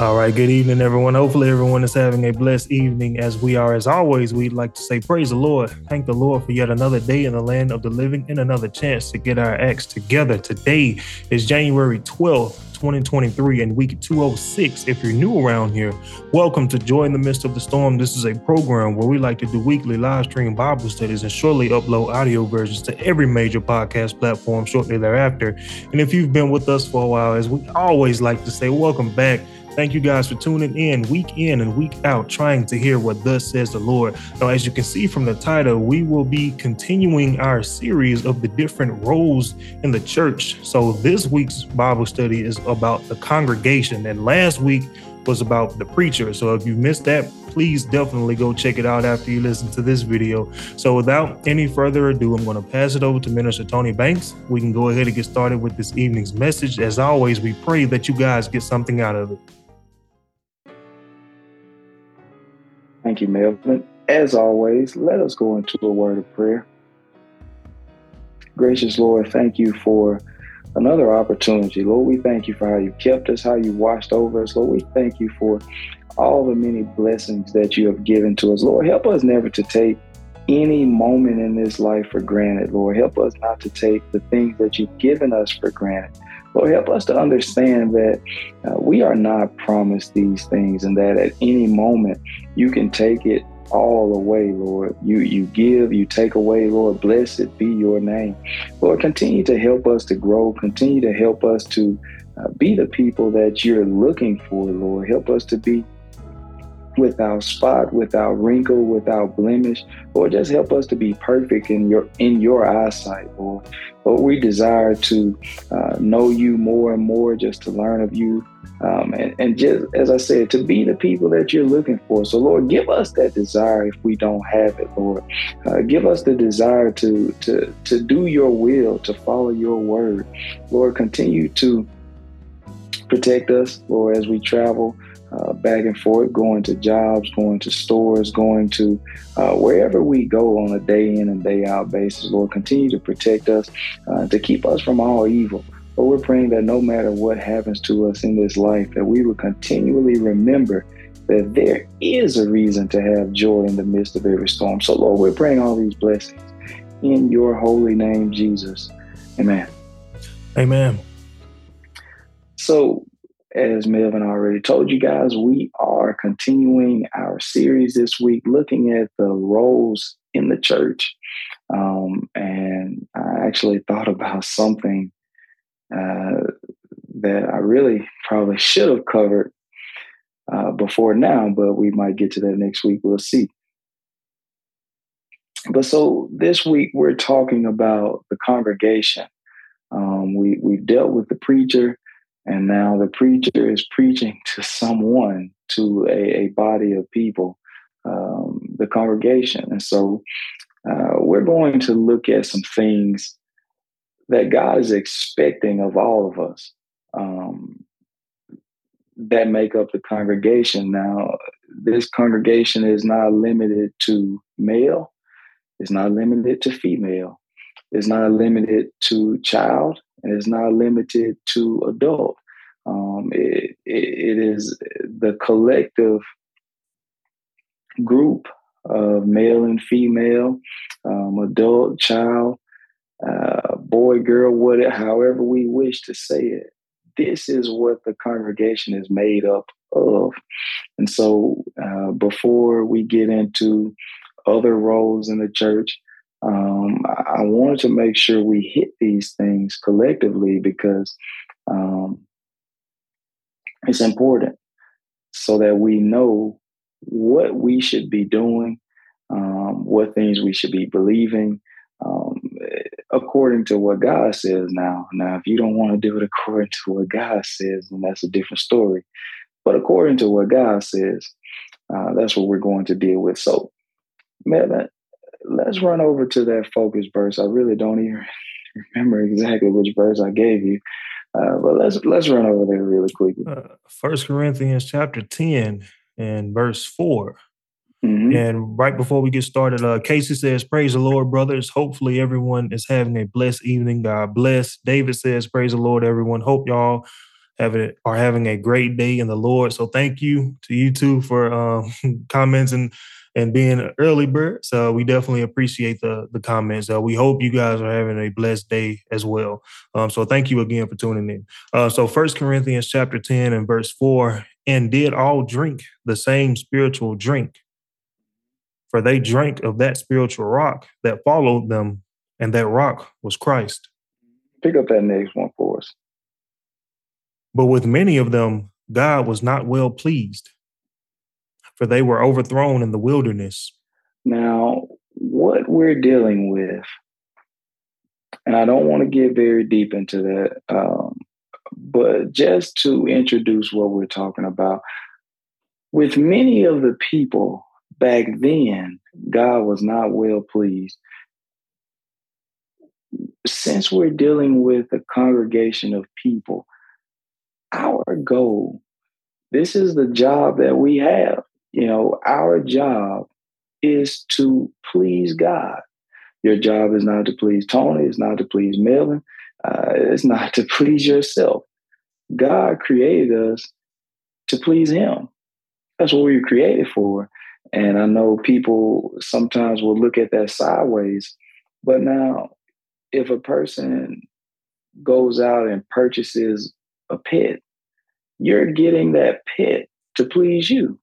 All right, good evening, everyone. Hopefully, everyone is having a blessed evening as we are. As always, we'd like to say, Praise the Lord. Thank the Lord for yet another day in the land of the living and another chance to get our acts together. Today is January 12th, 2023, and week 206. If you're new around here, welcome to Joy in the Midst of the Storm. This is a program where we like to do weekly live stream Bible studies and shortly upload audio versions to every major podcast platform shortly thereafter. And if you've been with us for a while, as we always like to say, welcome back. Thank you guys for tuning in week in and week out, trying to hear what thus says the Lord. Now, as you can see from the title, we will be continuing our series of the different roles in the church. So, this week's Bible study is about the congregation, and last week was about the preacher. So, if you missed that, please definitely go check it out after you listen to this video. So, without any further ado, I'm going to pass it over to Minister Tony Banks. We can go ahead and get started with this evening's message. As always, we pray that you guys get something out of it. Thank you, Melvin. As always, let us go into a word of prayer. Gracious Lord, thank you for another opportunity. Lord, we thank you for how you kept us, how you watched over us. Lord, we thank you for all the many blessings that you have given to us. Lord, help us never to take any moment in this life for granted. Lord, help us not to take the things that you've given us for granted. Lord, help us to understand that uh, we are not promised these things and that at any moment you can take it all away, Lord. You you give, you take away, Lord. Blessed be your name. Lord, continue to help us to grow, continue to help us to uh, be the people that you're looking for, Lord. Help us to be without spot, without wrinkle, without blemish. Lord, just help us to be perfect in your in your eyesight, Lord. Lord, we desire to uh, know you more and more, just to learn of you, um, and, and just as I said, to be the people that you're looking for. So, Lord, give us that desire if we don't have it, Lord. Uh, give us the desire to to to do your will, to follow your word, Lord. Continue to protect us, Lord, as we travel uh, back and forth, going to jobs, going to stores, going to uh, wherever we go on a day in and day out basis. Lord, continue to protect us, uh, to keep us from all evil. But we're praying that no matter what happens to us in this life, that we will continually remember that there is a reason to have joy in the midst of every storm. So, Lord, we're praying all these blessings in your holy name, Jesus. Amen. Amen. So, as Melvin already told you guys, we are continuing our series this week looking at the roles in the church. Um, and I actually thought about something uh, that I really probably should have covered uh, before now, but we might get to that next week. We'll see. But so this week we're talking about the congregation. Um, we we've dealt with the preacher, and now the preacher is preaching to someone, to a, a body of people, um, the congregation. And so uh, we're going to look at some things that God is expecting of all of us um, that make up the congregation. Now, this congregation is not limited to male, it's not limited to female, it's not limited to child, and it's not limited to adult. Um, it, it, it is the collective group of male and female, um, adult, child, uh, boy, girl, whatever, however we wish to say it. This is what the congregation is made up of. And so, uh, before we get into other roles in the church, um, I wanted to make sure we hit these things collectively because um, it's important so that we know what we should be doing, um, what things we should be believing, um, according to what God says now. Now, if you don't want to do it according to what God says, then that's a different story. But according to what God says, uh, that's what we're going to deal with. So, man, let's run over to that focus verse. I really don't even remember exactly which verse I gave you, uh, but let's let's run over there really quickly. Uh, First Corinthians chapter ten and verse 4 mm-hmm. And right before we get started, uh, Casey says, "Praise the Lord, brothers. Hopefully everyone is having a blessed evening. God bless." David says, "Praise the Lord, everyone. Hope y'all." having are having a great day in the Lord. So thank you to you two for um, comments and and being an early bird. So we definitely appreciate the the comments. Uh, we hope you guys are having a blessed day as well. Um, so thank you again for tuning in. Uh, so First Corinthians chapter ten and verse four, and did all drink the same spiritual drink, for they drank of that spiritual rock that followed them, and that rock was Christ. Pick up that next one for us. But with many of them, God was not well pleased for they were overthrown in the wilderness. Now, what we're dealing with, and I don't want to get very deep into that, um, but just to introduce what we're talking about, with many of the people back then, God was not well pleased. Since we're dealing with a congregation of people, our goal, this is the job that we have you know, our job is to please God. Your job is not to please Tony, it's not to please Melvin, uh, it's not to please yourself. God created us to please Him. That's what we were created for. And I know people sometimes will look at that sideways. But now, if a person goes out and purchases a pet, you're getting that pet to please you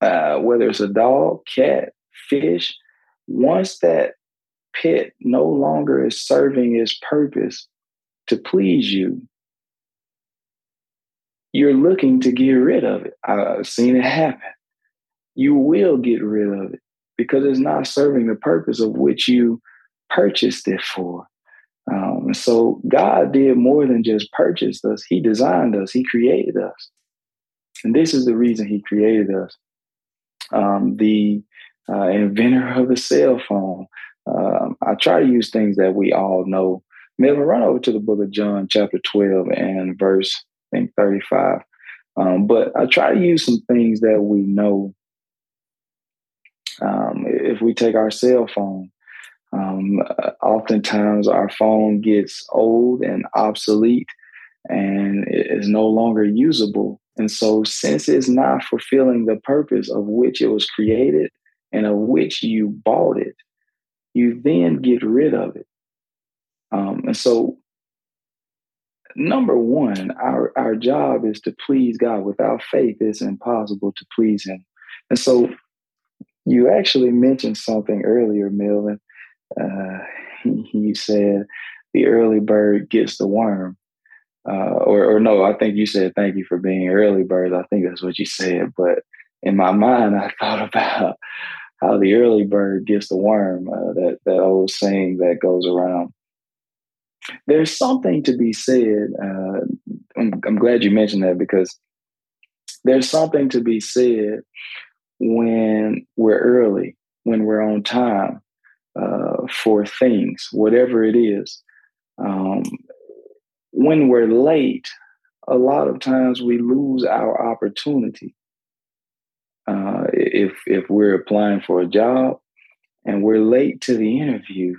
uh, whether it's a dog, cat, fish, once that pet no longer is serving its purpose to please you, you're looking to get rid of it. I've seen it happen. You will get rid of it because it's not serving the purpose of which you purchased it for. Um, so God did more than just purchase us. He designed us. He created us. And this is the reason he created us um, the uh, inventor of the cell phone. Um, I try to use things that we all know. Melvin, run over to the book of John, chapter 12, and verse, I think, 35. Um, but I try to use some things that we know. Um, if we take our cell phone, um, oftentimes our phone gets old and obsolete and is no longer usable and so, since it's not fulfilling the purpose of which it was created and of which you bought it, you then get rid of it. Um, and so, number one, our, our job is to please God. Without faith, it's impossible to please Him. And so, you actually mentioned something earlier, Melvin. Uh, he said, the early bird gets the worm uh, or, or no, I think you said thank you for being early birds. I think that's what you said. But in my mind, I thought about how the early bird gets the worm. Uh, that that old saying that goes around. There's something to be said. Uh, I'm, I'm glad you mentioned that because there's something to be said when we're early, when we're on time uh, for things, whatever it is. Um, when we're late, a lot of times we lose our opportunity. Uh, if if we're applying for a job and we're late to the interview,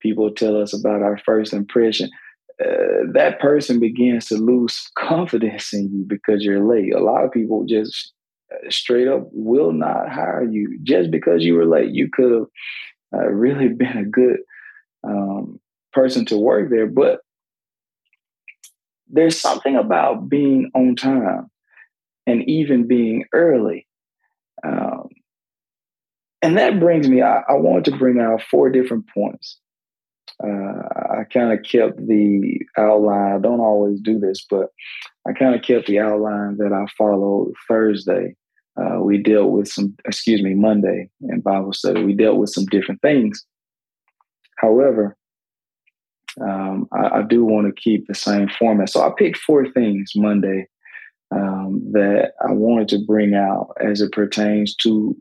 people tell us about our first impression. Uh, that person begins to lose confidence in you because you're late. A lot of people just uh, straight up will not hire you just because you were late. You could have uh, really been a good um, person to work there, but there's something about being on time and even being early. Um, and that brings me, I, I wanted to bring out four different points. Uh, I kind of kept the outline. I don't always do this, but I kind of kept the outline that I followed Thursday. Uh, we dealt with some, excuse me, Monday in Bible study. We dealt with some different things. However, um, I, I, do want to keep the same format. So I picked four things Monday um, that I wanted to bring out as it pertains to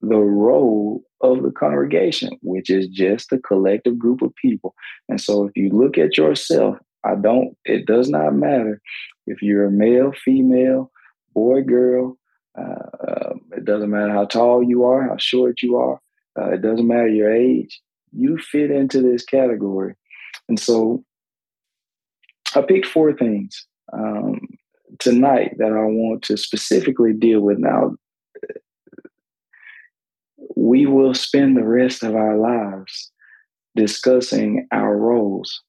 the role of the congregation, which is just a collective group of people. And so if you look at yourself, I don't, it does not matter if you're a male, female, boy, girl. Uh, it doesn't matter how tall you are, how short you are. Uh, it doesn't matter your age. You fit into this category. And so I picked four things um, tonight that I want to specifically deal with. Now, we will spend the rest of our lives discussing our roles.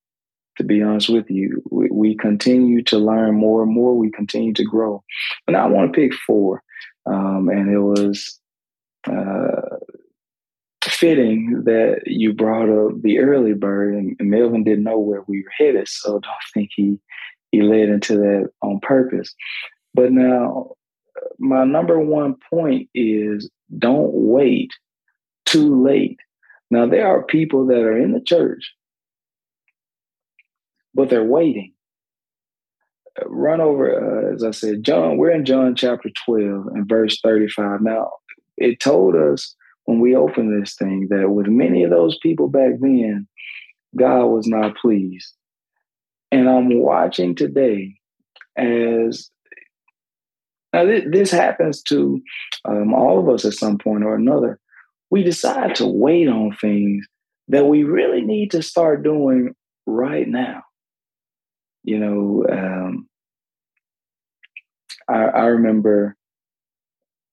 To be honest with you, we, we continue to learn more and more. We continue to grow. And I want to pick four. Um, and it was uh, fitting that you brought up the early bird, and, Melvin didn't know where we were headed, so don't think he he led into that on purpose. But now, my number one point is don't wait too late. Now, there are people that are in the church, but they're waiting. Run over, uh, as I said, John, we're in John chapter 12 and verse 35. Now, it told us when we opened this thing that with many of those people back then, God was not pleased. And I'm watching today as now th- this happens to um, all of us at some point or another. We decide to wait on things that we really need to start doing right now. You know, um, I, I remember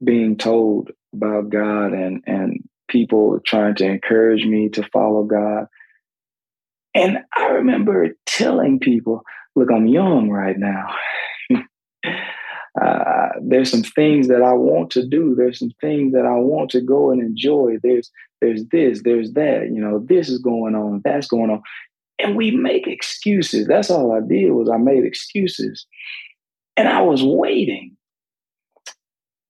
being told about God and and people trying to encourage me to follow God. And I remember telling people, look, I'm young right now. uh, there's some things that I want to do. There's some things that I want to go and enjoy. There's there's this, there's that. You know, this is going on, that's going on, and we make excuses. That's all I did was I made excuses, and I was waiting.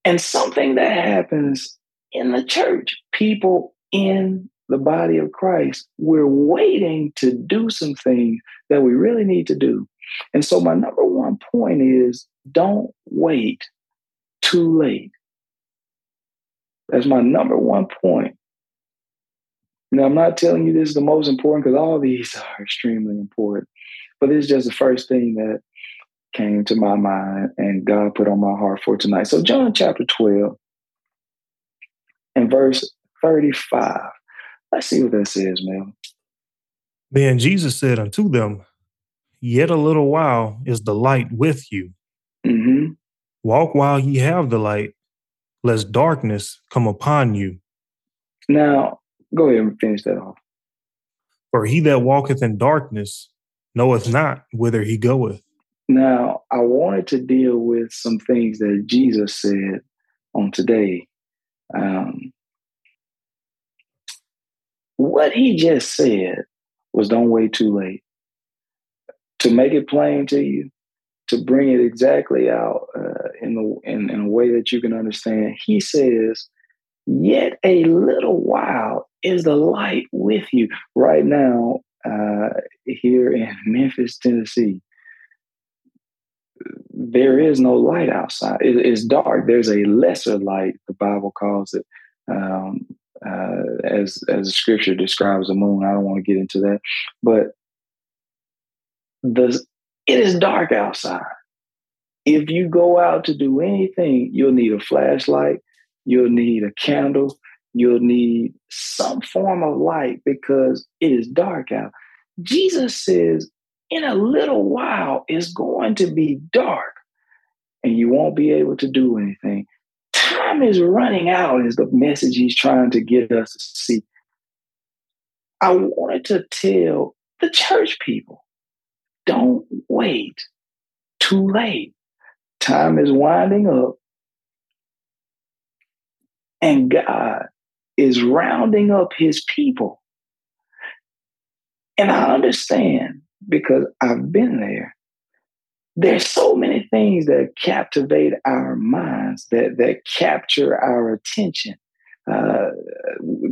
And something that happens in the church, people in the body of Christ, we're waiting to do some things that we really need to do. And so, my number one point is don't wait too late. That's my number one point. Now, I'm not telling you this is the most important because all these are extremely important, but this is just the first thing that came to my mind and God put on my heart for tonight. So, John chapter 12 and verse 35. Let's see what that says, man. Then Jesus said unto them, Yet a little while is the light with you. Mm-hmm. Walk while ye have the light, lest darkness come upon you. Now, go ahead and finish that off. For he that walketh in darkness knoweth not whither he goeth. Now, I wanted to deal with some things that Jesus said on today. Um, what he just said was don't wait too late. To make it plain to you, to bring it exactly out uh, in, the, in, in a way that you can understand, he says, Yet a little while is the light with you. Right now, uh, here in Memphis, Tennessee, there is no light outside. It, it's dark. There's a lesser light, the Bible calls it. Um, uh, as as the scripture describes the moon. I don't want to get into that, but the it is dark outside. If you go out to do anything, you'll need a flashlight, you'll need a candle, you'll need some form of light because it is dark out. Jesus says, in a little while, it's going to be dark and you won't be able to do anything time is running out, is the message he's trying to get us to see. I wanted to tell the church people don't wait too late. Time is winding up, and God is rounding up his people. And I understand because I've been there. There's so many things that captivate our minds that that capture our attention uh,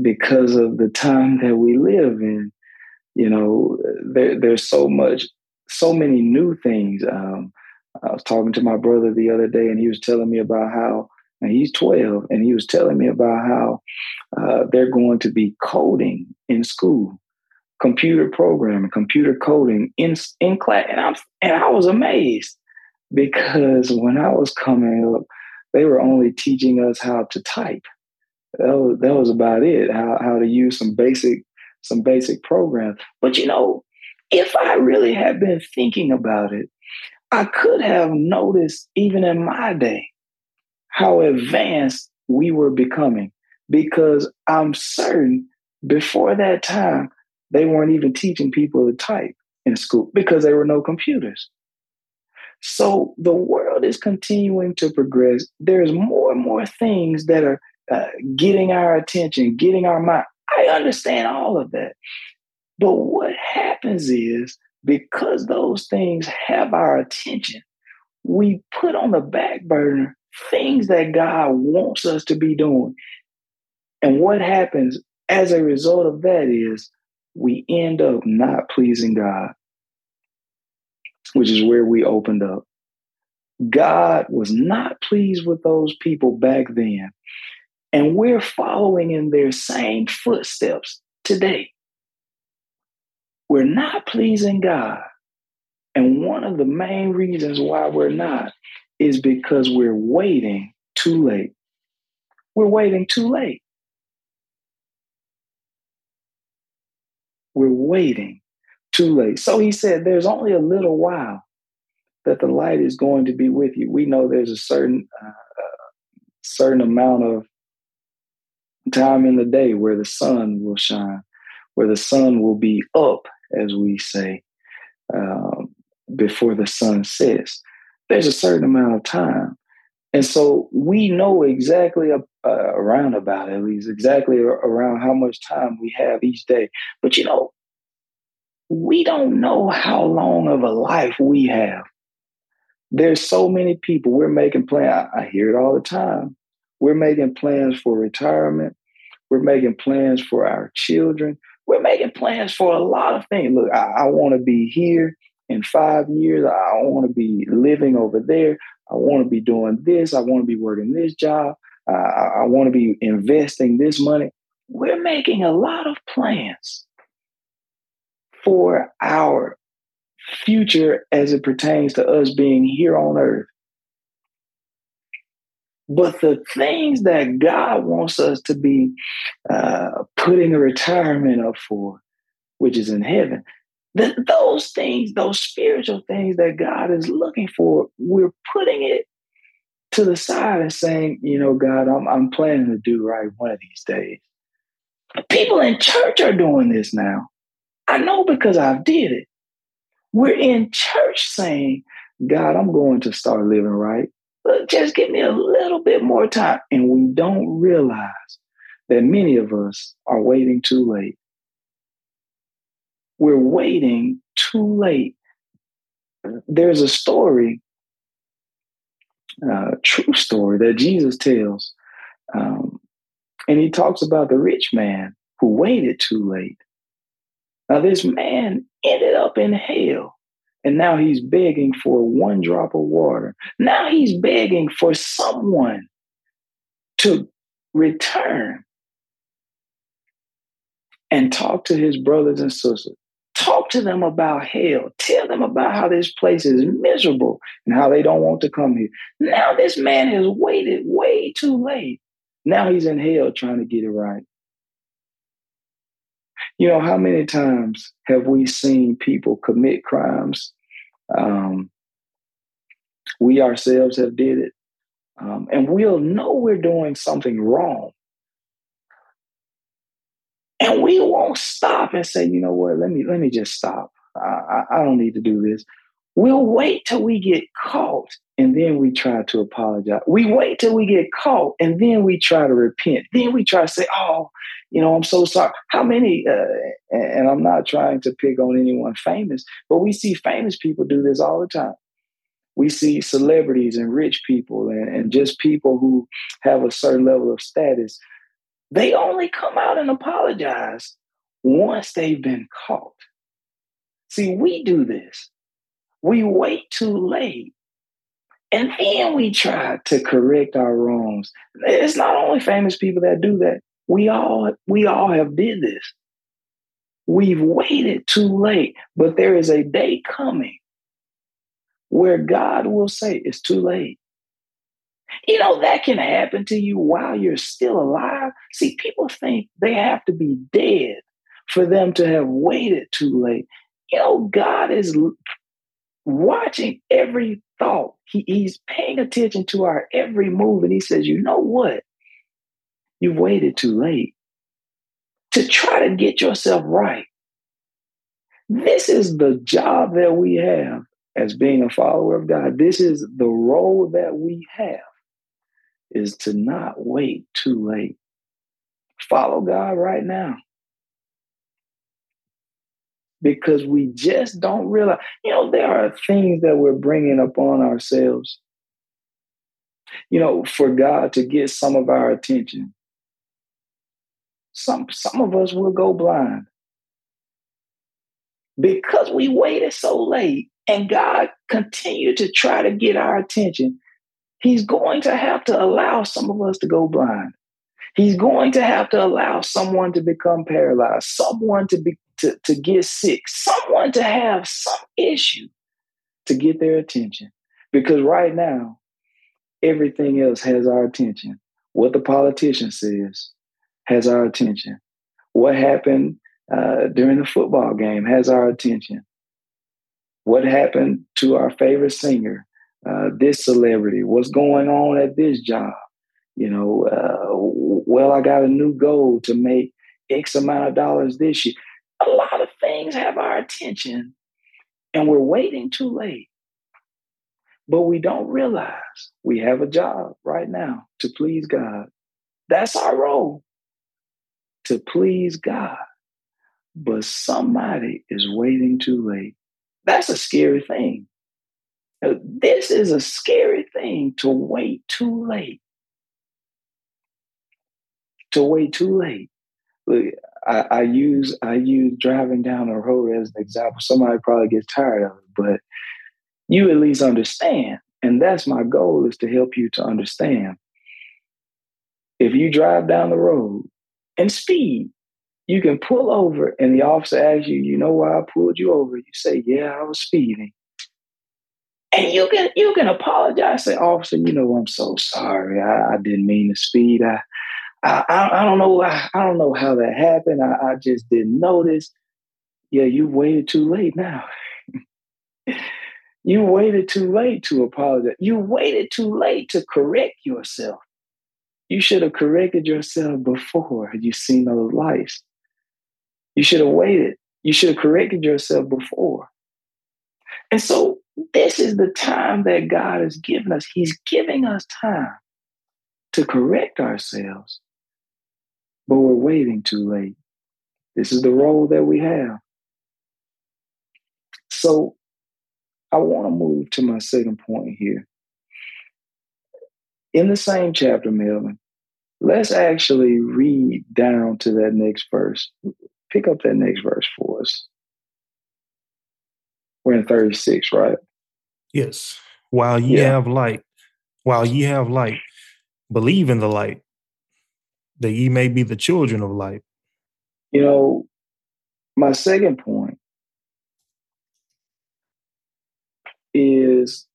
because of the time that we live in. You know there, there's so much so many new things. Um, i was talking to my brother the other day and he was telling me about how and he's 12 and he was telling me about how uh, they're going to be coding in school computer programming, computer coding in in class, and I'm, and I was amazed because when I was coming up, they were only teaching us how to type. That was that was about it. How how to use some basic some basic programs. But you know, if I really had been thinking about it, I could have noticed even in my day how advanced we were becoming because I'm certain before that time, they weren't even teaching people to type in school because there were no computers. So the world is continuing to progress. There's more and more things that are uh, getting our attention, getting our mind. I understand all of that. But what happens is because those things have our attention, we put on the back burner things that God wants us to be doing. And what happens as a result of that is we end up not pleasing God, which is where we opened up. God was not pleased with those people back then. And we're following in their same footsteps today. We're not pleasing God. And one of the main reasons why we're not is because we're waiting too late. We're waiting too late. We're waiting too late. So he said, There's only a little while that the light is going to be with you. We know there's a certain uh, uh, certain amount of time in the day where the sun will shine, where the sun will be up, as we say, um, before the sun sets. There's a certain amount of time. And so we know exactly uh, around about at least exactly around how much time we have each day. But you know, we don't know how long of a life we have. There's so many people. We're making plans. I hear it all the time. We're making plans for retirement. We're making plans for our children. We're making plans for a lot of things. Look, I, I want to be here in five years. I want to be living over there. I want to be doing this. I want to be working this job. Uh, I, want to be investing this money. We're making a lot of plans for our future as it pertains to us being here on earth. But the things that God wants us to be uh, putting a retirement up for, which is in heaven, that those things, those spiritual things that God is looking for, we're putting it to the side and saying, you know, God, I'm, I'm planning to do right one of these days. People in church are doing this now. I know because I've did it. We're in church saying, God, I'm going to start living right. But just give me a little bit more time. And we don't realize that many of us are waiting too late. We're waiting too late. There's a story, a true story that Jesus tells. Um, and he talks about the rich man who waited too late. Now, this man ended up in hell and now he's begging for one drop of water. Now he's begging for someone to return and talk to his brothers and sisters. Talk to them about hell. Tell them about how this place is miserable and how they don't want to come here. Now, this man has waited way too late. Now he's in hell trying to get it right. You know, how many times have we seen people commit crimes? Um, we ourselves have did it. Um, and we'll know we're doing something wrong. And we won't stop and say, you know what, let me let me just stop. I, I don't need to do this. We'll wait till we get caught and then we try to apologize. We wait till we get caught and then we try to repent. Then we try to say, oh, you know, I'm so sorry. How many, uh, and I'm not trying to pick on anyone famous, but we see famous people do this all the time. We see celebrities and rich people and, and just people who have a certain level of status. They only come out and apologize once they've been caught. See, we do this. We wait too late and then we try to correct our wrongs. It's not only famous people that do that. We all we all have did this. We've waited too late, but there is a day coming where God will say it's too late. You know, that can happen to you while you're still alive. See, people think they have to be dead for them to have waited too late. You know, God is watching every thought. He, he's paying attention to our every move. And he says, You know what? You've waited too late to try to get yourself right. This is the job that we have as being a follower of God. This is the role that we have is to not wait too late. Follow God right now. Because we just don't realize, you know, there are things that we're bringing upon ourselves, you know, for God to get some of our attention. Some, some of us will go blind because we waited so late and God continued to try to get our attention. He's going to have to allow some of us to go blind. He's going to have to allow someone to become paralyzed, someone to be to, to get sick, someone to have some issue to get their attention. Because right now, everything else has our attention. What the politician says has our attention. What happened uh, during the football game has our attention. What happened to our favorite singer, uh, this celebrity? What's going on at this job? You know, uh, well, I got a new goal to make X amount of dollars this year a lot of things have our attention and we're waiting too late. But we don't realize we have a job right now to please God. That's our role to please God. But somebody is waiting too late. That's a scary thing. This is a scary thing to wait too late. To wait too late. Look, I, I, use I use driving down the road as an example. Somebody probably gets tired of it, but you at least understand. And that's my goal is to help you to understand. If you drive down the road and speed, you can pull over and the officer asks you, you know why I pulled you over? You say, Yeah, I was speeding. And you can you can apologize, say, officer, you know, I'm so sorry. I, I didn't mean to speed. I I, I, don't know. I, I, don't know how that happened. I, I just didn't notice. Yeah, you waited too late now. you waited too late to apologize. You waited too late to correct yourself. You should have corrected yourself before you seen those lights. You should have waited. You should have corrected yourself before. And so this is the time that God has given us. He's giving us time to correct ourselves but we're waiting too late. This is the role that we have. So I want to move to my second point here. In the same chapter, Melvin, let's actually read down to that next verse. Pick up that next verse for us. We're in 36, right? Yes. While ye yeah. have light, while ye have light, believe in the light, that ye may be the children of light. You know, my second point is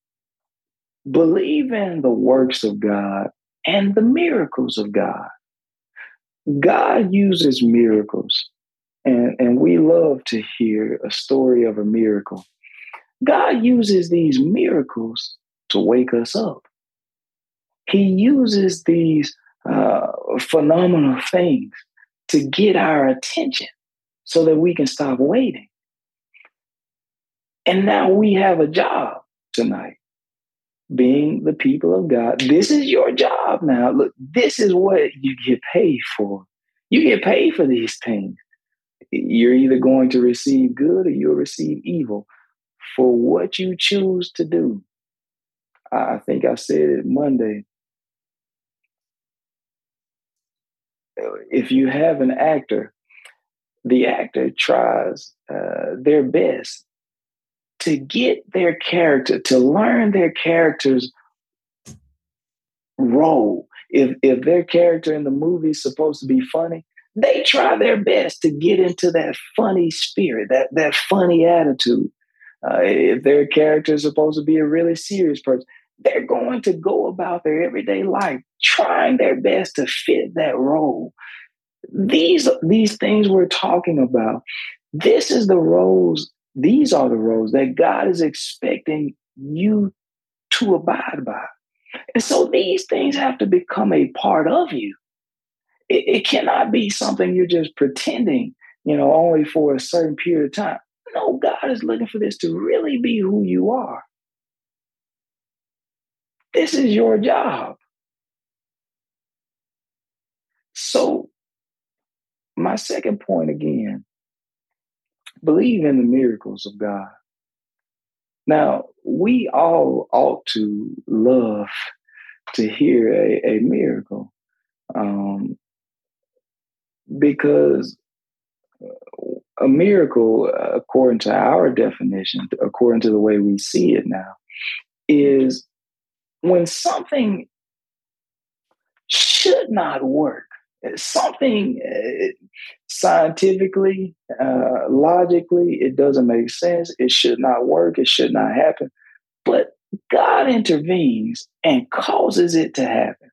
believe in the works of God and the miracles of God. God uses miracles, and, and we love to hear a story of a miracle. God uses these miracles to wake us up. He uses these uh, phenomenal things to get our attention so that we can stop waiting. And now we have a job tonight, being the people of God. This is your job now. Look, this is what you get paid for. You get paid for these things. You're either going to receive good or you'll receive evil for what you choose to do. I think I said it Monday. if you have an actor, the actor tries uh, their best to get their character, to learn their character's role. If if their character in the movie is supposed to be funny, they try their best to get into that funny spirit, that that funny attitude. Uh, if their character is supposed to be a really serious person, they're going to go about their everyday life trying their best to fit that role. These, these things we're talking about, this is the roles these are the roles that God is expecting you to abide by. And so these things have to become a part of you. It, it cannot be something you're just pretending, you know, only for a certain period of time. No, God is looking for this to really be who you are. This is your job. So, my second point again believe in the miracles of God. Now, we all ought to love to hear a, a miracle um, because a miracle, according to our definition, according to the way we see it now, is when something should not work, something uh, scientifically, uh, logically, it doesn't make sense. It should not work. It should not happen. But God intervenes and causes it to happen,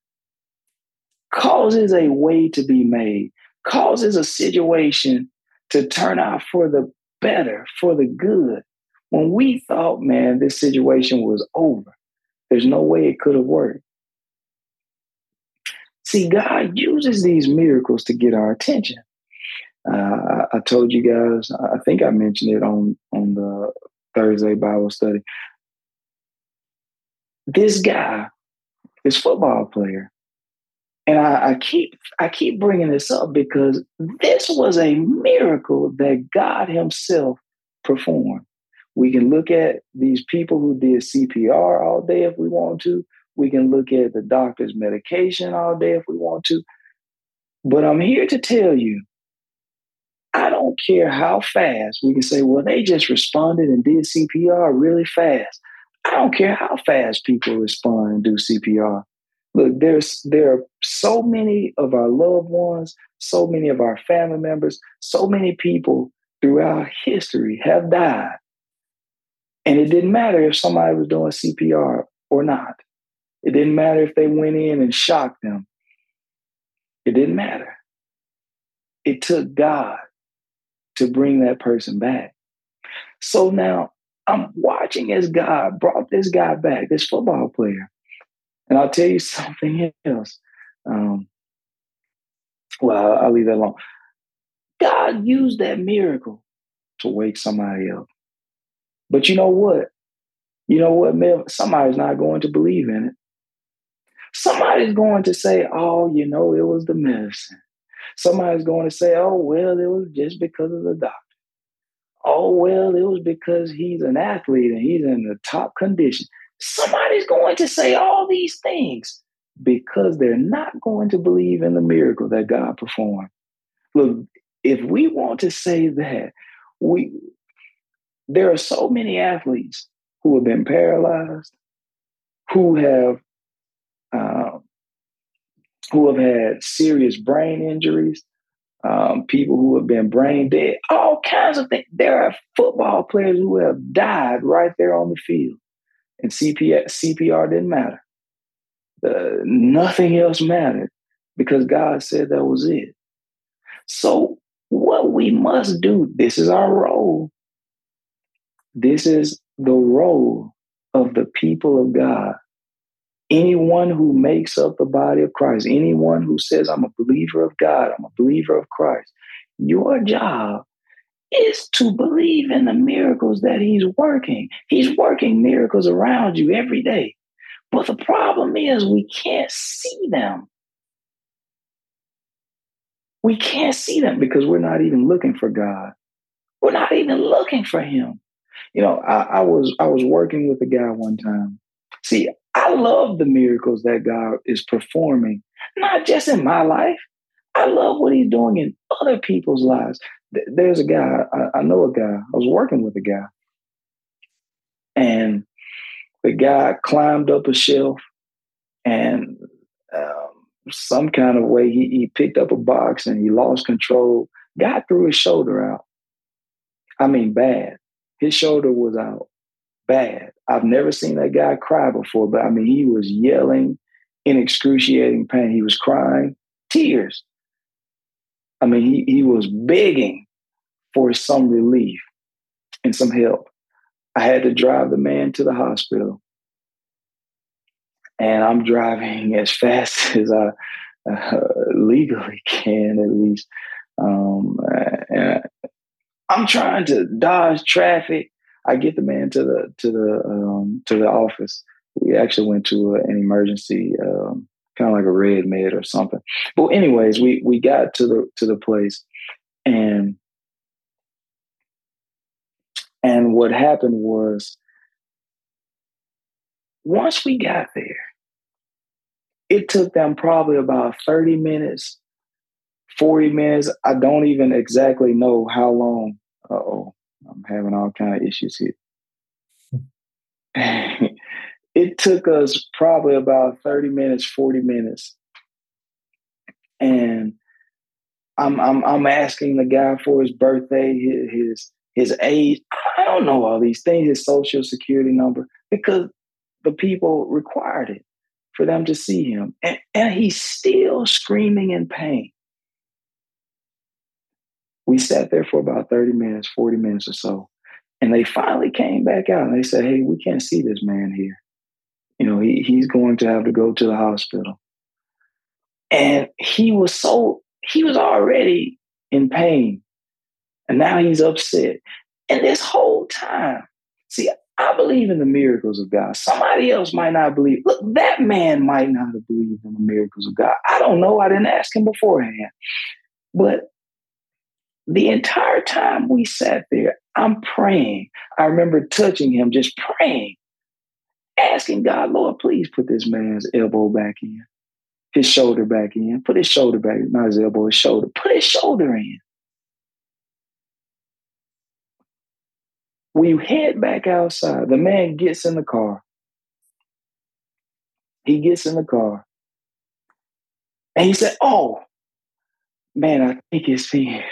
causes a way to be made, causes a situation to turn out for the better, for the good. When we thought, man, this situation was over, there's no way it could have worked. See, God uses these miracles to get our attention. Uh, I told you guys, I think I mentioned it on, on the Thursday Bible study. This guy, this football player, and I, I, keep I keep bringing this up because this was a miracle that God Himself performed. We can look at these people who did CPR all day if we want to. We can look at the doctor's medication all day if we want to. But I'm here to tell you, I don't care how fast we can say, well, they just responded and did CPR really fast. I don't care how fast people respond and do CPR. Look, there's there are so many of our loved ones, so many of our family members, so many people throughout history have died and it didn't matter if somebody was doing CPR or not. It didn't matter if they went in and shocked them. It didn't matter. It took God to bring that person back. So now I'm watching as God brought this guy back, this football player. And I'll tell you something else. Um, well, I'll leave that alone. God used that miracle to wake somebody up. But you know what? You know what? Somebody's not going to believe in it. Somebody's going to say, oh, you know, it was the medicine. Somebody's going to say, oh, well, it was just because of the doctor. Oh, well, it was because he's an athlete and he's in the top condition. Somebody's going to say all these things because they're not going to believe in the miracle that God performed. Look, if we want to say that, we there are so many athletes who have been paralyzed, who have um, who have had serious brain injuries, um, people who have been brain dead, all kinds of things. There are football players who have died right there on the field, and CPR, CPR didn't matter. Uh, nothing else mattered because God said that was it. So, what we must do, this is our role this is the role of the people of God. Anyone who makes up the body of Christ, anyone who says, I'm a believer of God, I'm a believer of Christ, your job is to believe in the miracles that He's working. He's working miracles around you every day. But the problem is, we can't see them. We can't see them because we're not even looking for God. We're not even looking for Him. You know, I, I was I was working with a guy one time. See, I love the miracles that God is performing, not just in my life. I love what He's doing in other people's lives. There's a guy I, I know a guy. I was working with a guy, and the guy climbed up a shelf, and um, some kind of way he, he picked up a box and he lost control. Got threw his shoulder out. I mean, bad his shoulder was out bad. I've never seen that guy cry before, but I mean, he was yelling in excruciating pain. He was crying tears. I mean, he, he was begging for some relief. and some help. I had to drive the man to the hospital. And I'm driving as fast as I uh, legally can, at least. Um, I'm trying to dodge traffic. I get the man to the to the um, to the office. We actually went to a, an emergency, um, kind of like a red med or something. But anyways, we we got to the to the place, and and what happened was once we got there, it took them probably about 30 minutes, 40 minutes. I don't even exactly know how long. oh, I'm having all kind of issues here. it took us probably about 30 minutes, 40 minutes. And I'm I'm I'm asking the guy for his birthday, his, his his age. I don't know all these things, his social security number, because the people required it for them to see him. And, and he's still screaming in pain. We sat there for about 30 minutes, 40 minutes or so. And they finally came back out and they said, Hey, we can't see this man here. You know, he, he's going to have to go to the hospital. And he was so, he was already in pain. And now he's upset. And this whole time, see, I believe in the miracles of God. Somebody else might not believe. Look, that man might not have believed in the miracles of God. I don't know. I didn't ask him beforehand. But the entire time we sat there, I'm praying. I remember touching him, just praying, asking God, Lord, please put this man's elbow back in, his shoulder back in, put his shoulder back, not his elbow, his shoulder, put his shoulder in. We head back outside. The man gets in the car. He gets in the car. And he said, Oh, man, I think it's in.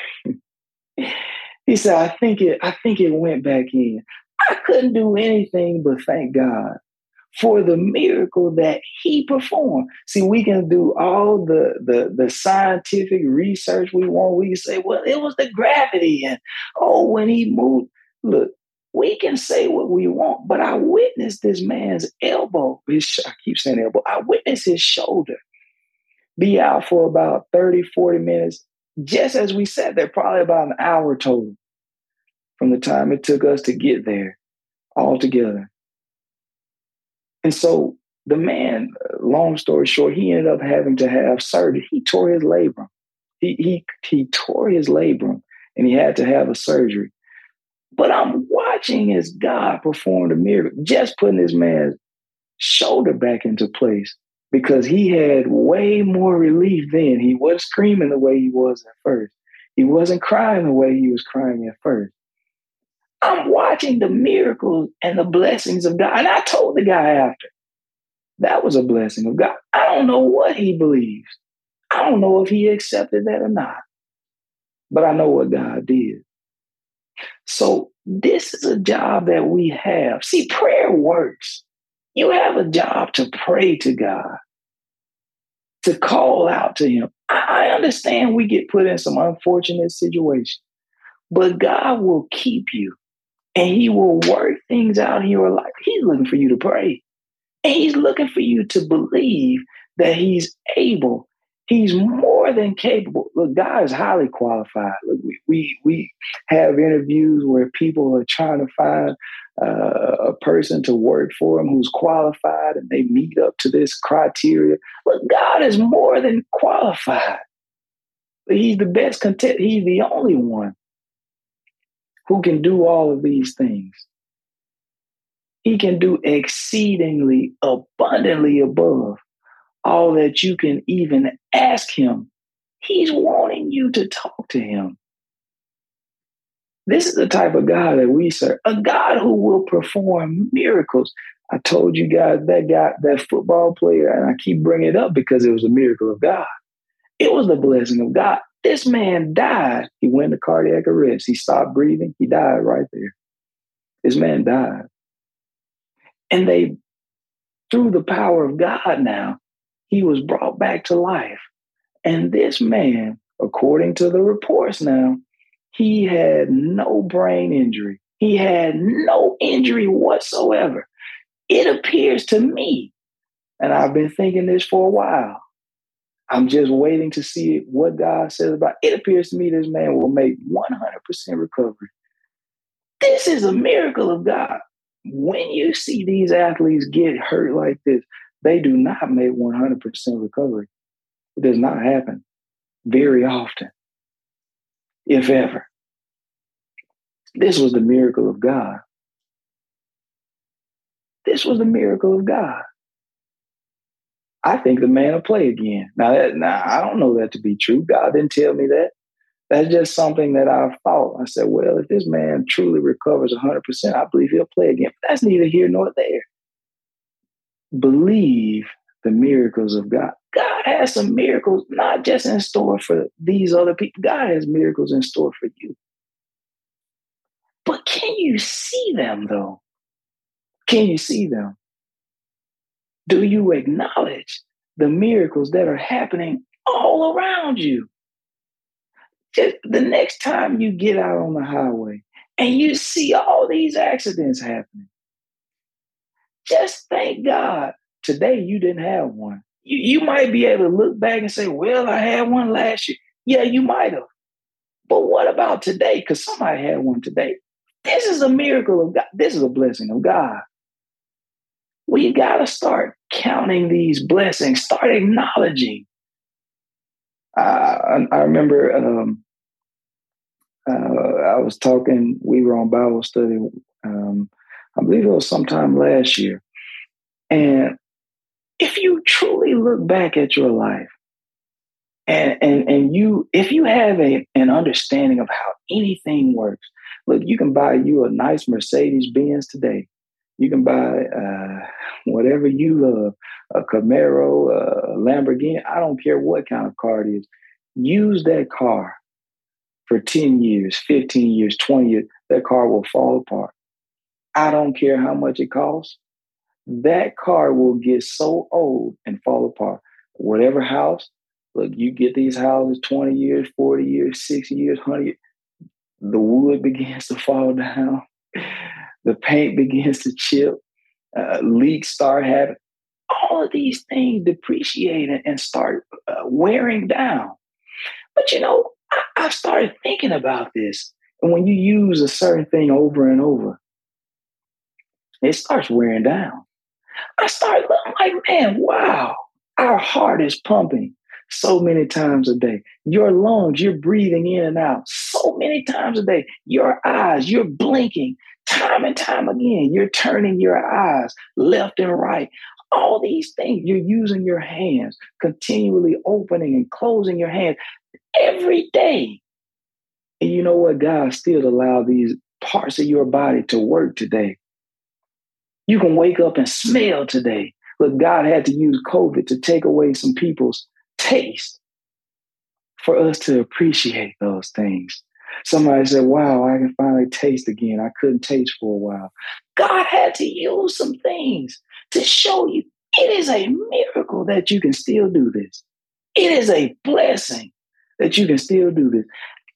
he said, I think it, I think it went back in. I couldn't do anything but thank God for the miracle that he performed. See, we can do all the, the, the scientific research we want. We can say, well, it was the gravity, and oh, when he moved. Look, we can say what we want, but I witnessed this man's elbow. His, I keep saying elbow. I witnessed his shoulder be out for about 30, 40 minutes, just as we sat there, probably about an hour total from the time it took us to get there all together. And so the man, long story short, he ended up having to have surgery. He tore his labrum. He, he, he tore his labrum and he had to have a surgery. But I'm watching as God performed a miracle, just putting this man's shoulder back into place because he had way more relief then. He was screaming the way he was at first. He wasn't crying the way he was crying at first. I'm watching the miracles and the blessings of God. And I told the guy after, that was a blessing of God. I don't know what he believes. I don't know if he accepted that or not. But I know what God did. So this is a job that we have. See, prayer works. You have a job to pray to God, to call out to Him. I understand we get put in some unfortunate situations, but God will keep you and He will work things out in your life. He's looking for you to pray. And He's looking for you to believe that He's able He's more than capable. Look, God is highly qualified. Look, we, we, we have interviews where people are trying to find uh, a person to work for them who's qualified and they meet up to this criteria. Look, God is more than qualified. He's the best content. He's the only one who can do all of these things. He can do exceedingly abundantly above all that you can even ask him. He's wanting you to talk to him. This is the type of God that we serve, a God who will perform miracles. I told you guys that guy, that football player, and I keep bringing it up because it was a miracle of God. It was the blessing of God. This man died. He went to cardiac arrest. He stopped breathing. He died right there. This man died. And they, through the power of God now, he was brought back to life. And this man, according to the reports now, he had no brain injury. He had no injury whatsoever. It appears to me, and I've been thinking this for a while. I'm just waiting to see what God says about it. It appears to me this man will make 100% recovery. This is a miracle of God. When you see these athletes get hurt like this, they do not make 100% recovery. It does not happen very often, if ever. This was the miracle of God. This was the miracle of God. I think the man will play again. Now, that, now I don't know that to be true. God didn't tell me that. That's just something that I've thought. I said, well, if this man truly recovers 100%, I believe he'll play again. But that's neither here nor there. Believe the miracles of God. God has some miracles, not just in store for these other people. God has miracles in store for you. But can you see them though? Can you see them? Do you acknowledge the miracles that are happening all around you? Just the next time you get out on the highway and you see all these accidents happening, just thank God today you didn't have one. You, you might be able to look back and say, Well, I had one last year. Yeah, you might have. But what about today? Because somebody had one today. This is a miracle of God. This is a blessing of God. We got to start counting these blessings, start acknowledging. Uh, I, I, remember um, uh, I was talking, we were on Bible study, um, I believe it was sometime last year. And if you truly look back at your life, and, and, and you, if you have a, an understanding of how anything works, Look, you can buy you a nice Mercedes Benz today. You can buy uh, whatever you love, a Camaro, a Lamborghini. I don't care what kind of car it is. Use that car for 10 years, 15 years, 20 years. That car will fall apart. I don't care how much it costs. That car will get so old and fall apart. Whatever house, look, you get these houses 20 years, 40 years, 60 years, 100 years the wood begins to fall down, the paint begins to chip, uh, leaks start happening. All of these things depreciate and start uh, wearing down. But you know, I, I started thinking about this. And when you use a certain thing over and over, it starts wearing down. I started looking like, man, wow, our heart is pumping so many times a day. Your lungs, you're breathing in and out so many times a day. Your eyes, you're blinking time and time again. You're turning your eyes left and right. All these things, you're using your hands, continually opening and closing your hands every day. And you know what? God still allowed these parts of your body to work today. You can wake up and smell today. But God had to use COVID to take away some people's taste for us to appreciate those things. Somebody said, Wow, I can finally taste again. I couldn't taste for a while. God had to use some things to show you it is a miracle that you can still do this. It is a blessing that you can still do this.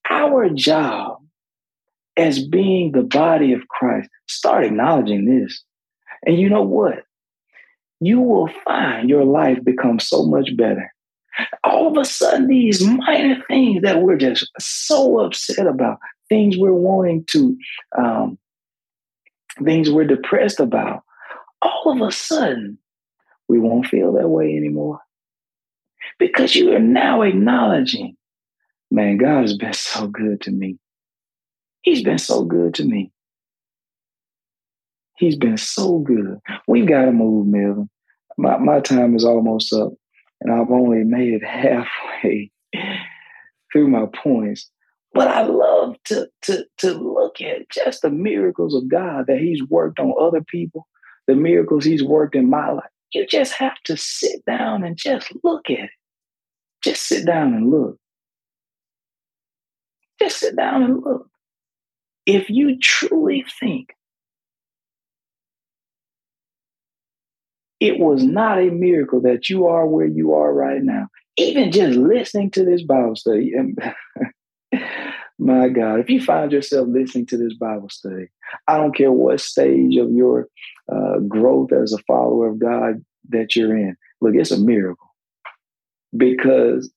Our job as being the body of Christ, start acknowledging this. And you know what? You will find your life become so much better all of a sudden these minor things that we're just so upset about things we're wanting to um, things we're depressed about all of a sudden we won't feel that way anymore. Because you are now acknowledging man god has been so good to me. He's been so good to me. He's been so good. We've got to move melvin. My, my time is almost up and I've only made it halfway through my points. But I love to, to, to look at just the miracles of God that He's worked on other people, the miracles He's worked in my life. You just have to sit down and just look at it. Just sit down and look. Just sit down and look. If you truly think It was not a miracle that you are where you are right now. Even just listening to this Bible study, My God, if you find yourself listening to this Bible study, I don't care what stage of your uh, growth as a follower of God that you're in. Look, it's a miracle because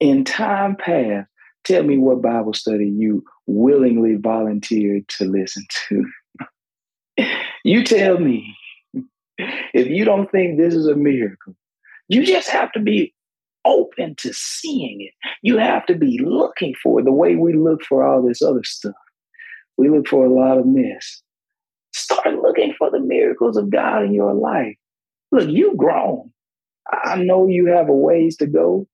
in time past, tell me what Bible study you willingly volunteered to listen to. you tell me if you don't think this is a miracle, you just have to be open to seeing it. You have to be looking for it the way we look for all this other stuff. We look for a lot of mess. Start looking for the miracles of God in your life. Look, you've grown. I know you have a ways to go,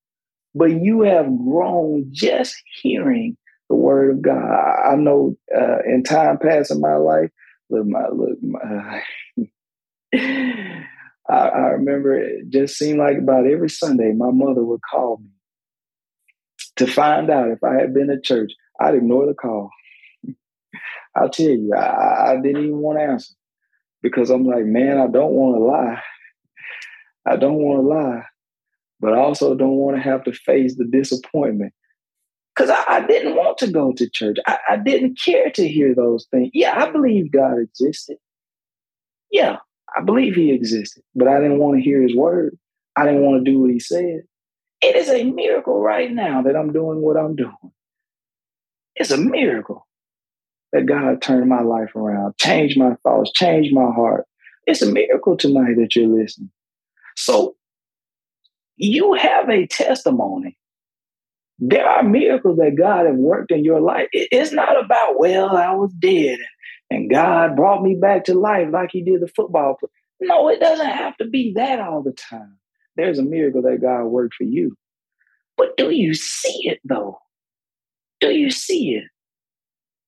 but you have grown just hearing the word of God. I know uh, in time past in my life, look, my look, my, I, I remember it just seemed like about every Sunday, my mother would call me to find out if I had been to church. I'd ignore the call. I'll tell you, I, I didn't even want to answer because I'm like, man, I don't want to lie. I don't want to lie, but I also don't want to have to face the disappointment because I, I, didn't want to go to church. I, I didn't care to hear those things. Yeah, I believe God existed. Yeah, I believe he existed, but I didn't want to hear his word. I didn't want to do what he said. It is a miracle right now that I'm doing what I'm doing. It's a miracle that God turned my life around, changed my thoughts, changed my heart. It's a miracle tonight that you're listening. So you have a testimony. There are miracles that God has worked in your life. It's not about, well, I was dead and God brought me back to life like he did the football. player. No, it doesn't have to be that all the time. There's a miracle that God worked for you. But do you see it though? Do you see it?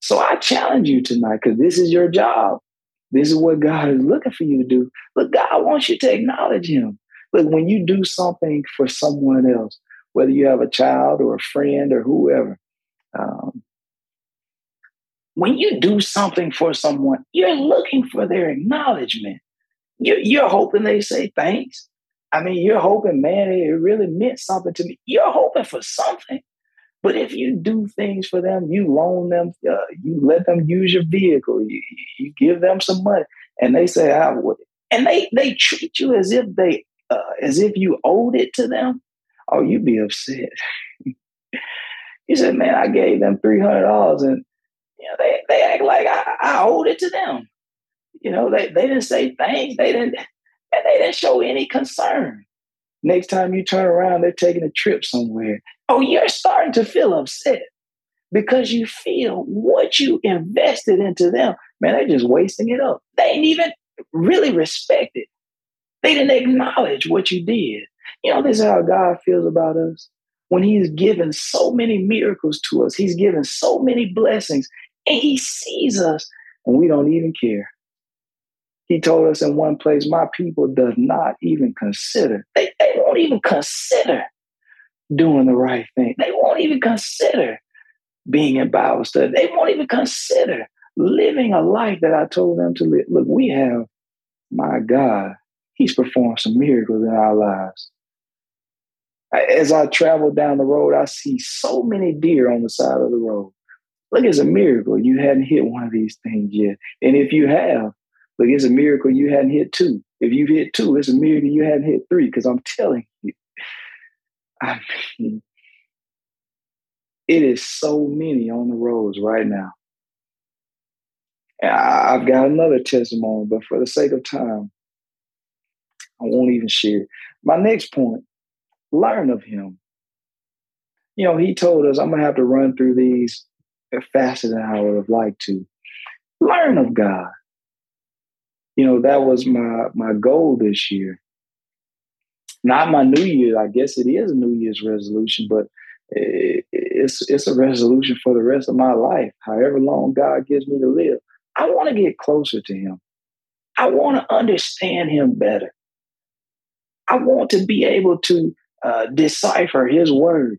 So I challenge you tonight because this is your job. This is what God is looking for you to do. But God wants you to acknowledge Him. But when you do something for someone else, whether you have a child or a friend or whoever, um, when you do something for someone, you're looking for their acknowledgement. You're, you're hoping they say thanks. I mean, you're hoping, man, it really meant something to me. You're hoping for something. But if you do things for them, you loan them, uh, you let them use your vehicle, you, you give them some money, and they say, "I would," and they they treat you as if they uh, as if you owed it to them. Oh, you'd be upset. you said, "Man, I gave them three hundred dollars, and you know, they, they act like I, I owed it to them. You know, they, they didn't say thanks. They didn't and they didn't show any concern. Next time you turn around, they're taking a trip somewhere. Oh, you're starting to feel upset because you feel what you invested into them. Man, they're just wasting it up. They ain't even really respect it. They didn't acknowledge what you did. You know, this is how God feels about us. When He's given so many miracles to us, He's given so many blessings, and he sees us and we don't even care. He told us in one place, my people does not even consider. They, they won't even consider doing the right thing. They won't even consider being in Bible study. They won't even consider living a life that I told them to live. Look, we have, my God, He's performed some miracles in our lives. As I travel down the road, I see so many deer on the side of the road. Look, it's a miracle you hadn't hit one of these things yet. And if you have, look, it's a miracle you hadn't hit two. If you've hit two, it's a miracle you hadn't hit three, because I'm telling you, I mean, it is so many on the roads right now. I've got another testimony, but for the sake of time, I won't even share. My next point learn of him. You know, he told us I'm going to have to run through these faster than I would have liked to. Learn of God. You know, that was my my goal this year. Not my New Year. I guess it is a New Year's resolution, but it's it's a resolution for the rest of my life. However long God gives me to live, I want to get closer to Him. I want to understand Him better. I want to be able to uh, decipher His word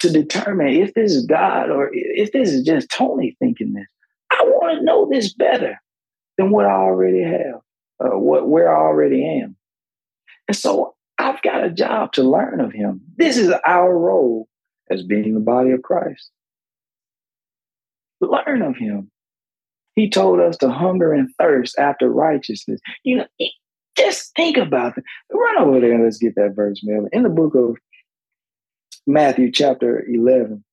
to determine if this is God or if this is just Tony thinking this. I want to know this better than what I already have, uh, what where I already am. And so I've got a job to learn of him. This is our role as being the body of Christ. Learn of him. He told us to hunger and thirst after righteousness. You know, just think about it. Run over there and let's get that verse, man. In the book of Matthew, chapter 11,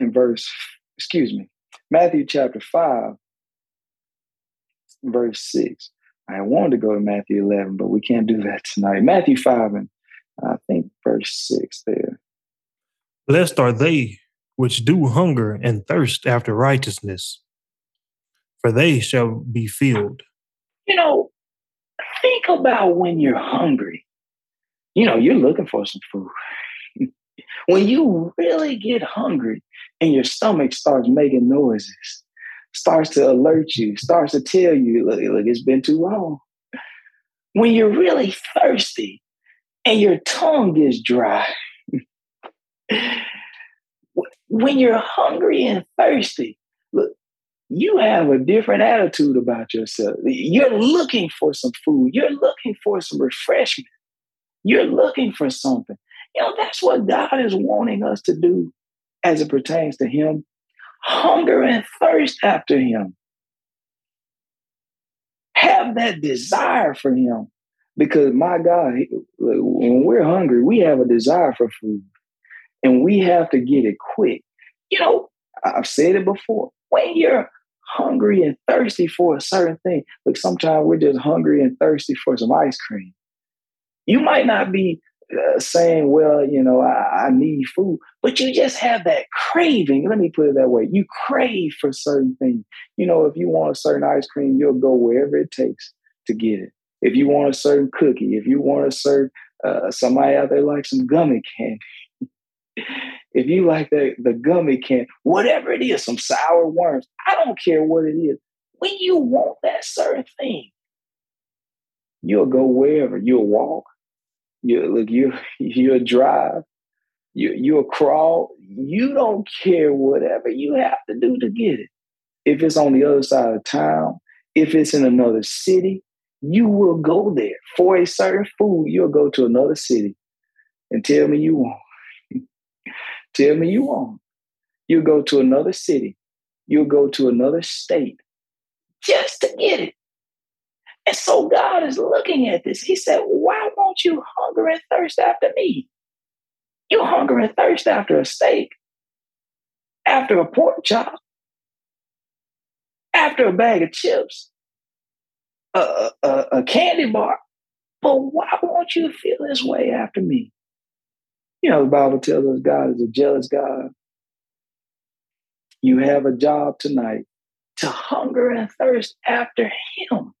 and verse, excuse me, Matthew chapter 5, verse 6. I wanted to go to Matthew 11, but we can't do that tonight. Matthew 5 and I think verse 6 there. Blessed are they which do hunger and thirst after righteousness, for they shall be filled. You know, think about when you're hungry. You know, you're looking for some food. when you really get hungry and your stomach starts making noises, starts to alert you, starts to tell you, look, look, it's been too long. When you're really thirsty and your tongue gets dry, when you're hungry and thirsty, look, you have a different attitude about yourself. You're looking for some food, you're looking for some refreshment, you're looking for something. You know, that's what God is wanting us to do as it pertains to Him hunger and thirst after Him. Have that desire for Him. Because my God, when we're hungry, we have a desire for food and we have to get it quick. You know, I've said it before. When you're hungry and thirsty for a certain thing, like sometimes we're just hungry and thirsty for some ice cream. You might not be uh, saying, well, you know, I, I, need food, but you just have that craving. Let me put it that way. You crave for certain things. You know, if you want a certain ice cream, you'll go wherever it takes to get it. If you want a certain cookie, if you want a certain, uh, somebody out there like some gummy candy. if you like the, the gummy candy, whatever it is, some sour worms, I don't care what it is. When you want that certain thing, you'll go wherever. You'll walk, you look, you you'll drive, you you'll crawl. You don't care whatever you have to do to get it. If it's on the other side of town, if it's in another city, you will go there for a certain food. You'll go to another city and tell me you won't. tell me you won't. You'll go to another city. You'll go to another state just to get it. And so God is looking at this. He said, Why won't you hunger and thirst after me? You hunger and thirst after a steak, after a pork chop, after a bag of chips, a, a, a candy bar. But why won't you feel this way after me? You know, the Bible tells us God is a jealous God. You have a job tonight to hunger and thirst after Him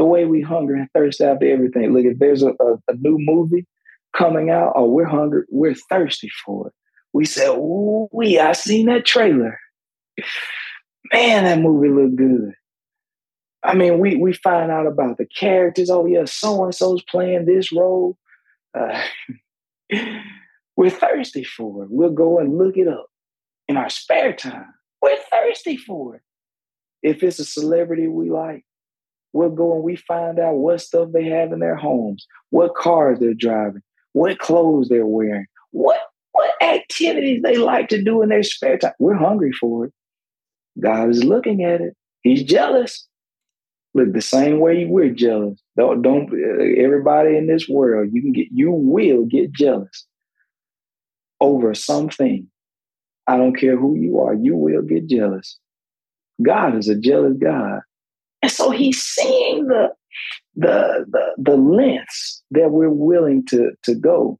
the way we hunger and thirst after everything. Look, if there's a, a, a new movie coming out, or we're hungry, we're thirsty for it. We say, "Ooh, we I seen that trailer. Man, that movie looked good." I mean, we we find out about the characters. Oh yeah, so and so's playing this role. Uh, we're thirsty for it. We'll go and look it up in our spare time. We're thirsty for it. If it's a celebrity we like, We'll go and we find out what stuff they have in their homes, what cars they're driving, what clothes they're wearing, what what activities they like to do in their spare time. We're hungry for it. God is looking at it. He's jealous. Look, the same way we're jealous. Don't don't everybody in this world, you can get you will get jealous over something. I don't care who you are, you will get jealous. God is a jealous God. And so he's seeing the the the, the lengths that we're willing to, to go,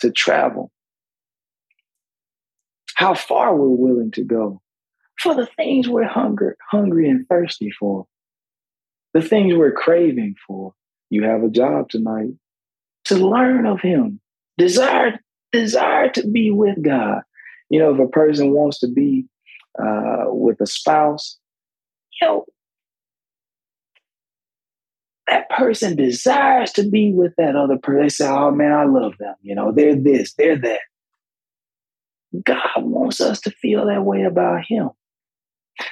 to travel. How far we're willing to go for the things we're hunger, hungry and thirsty for. The things we're craving for. You have a job tonight to learn of him. Desire, desire to be with God. You know, if a person wants to be uh, with a spouse, you know, that person desires to be with that other person. They say, oh man, I love them. You know, they're this, they're that. God wants us to feel that way about Him.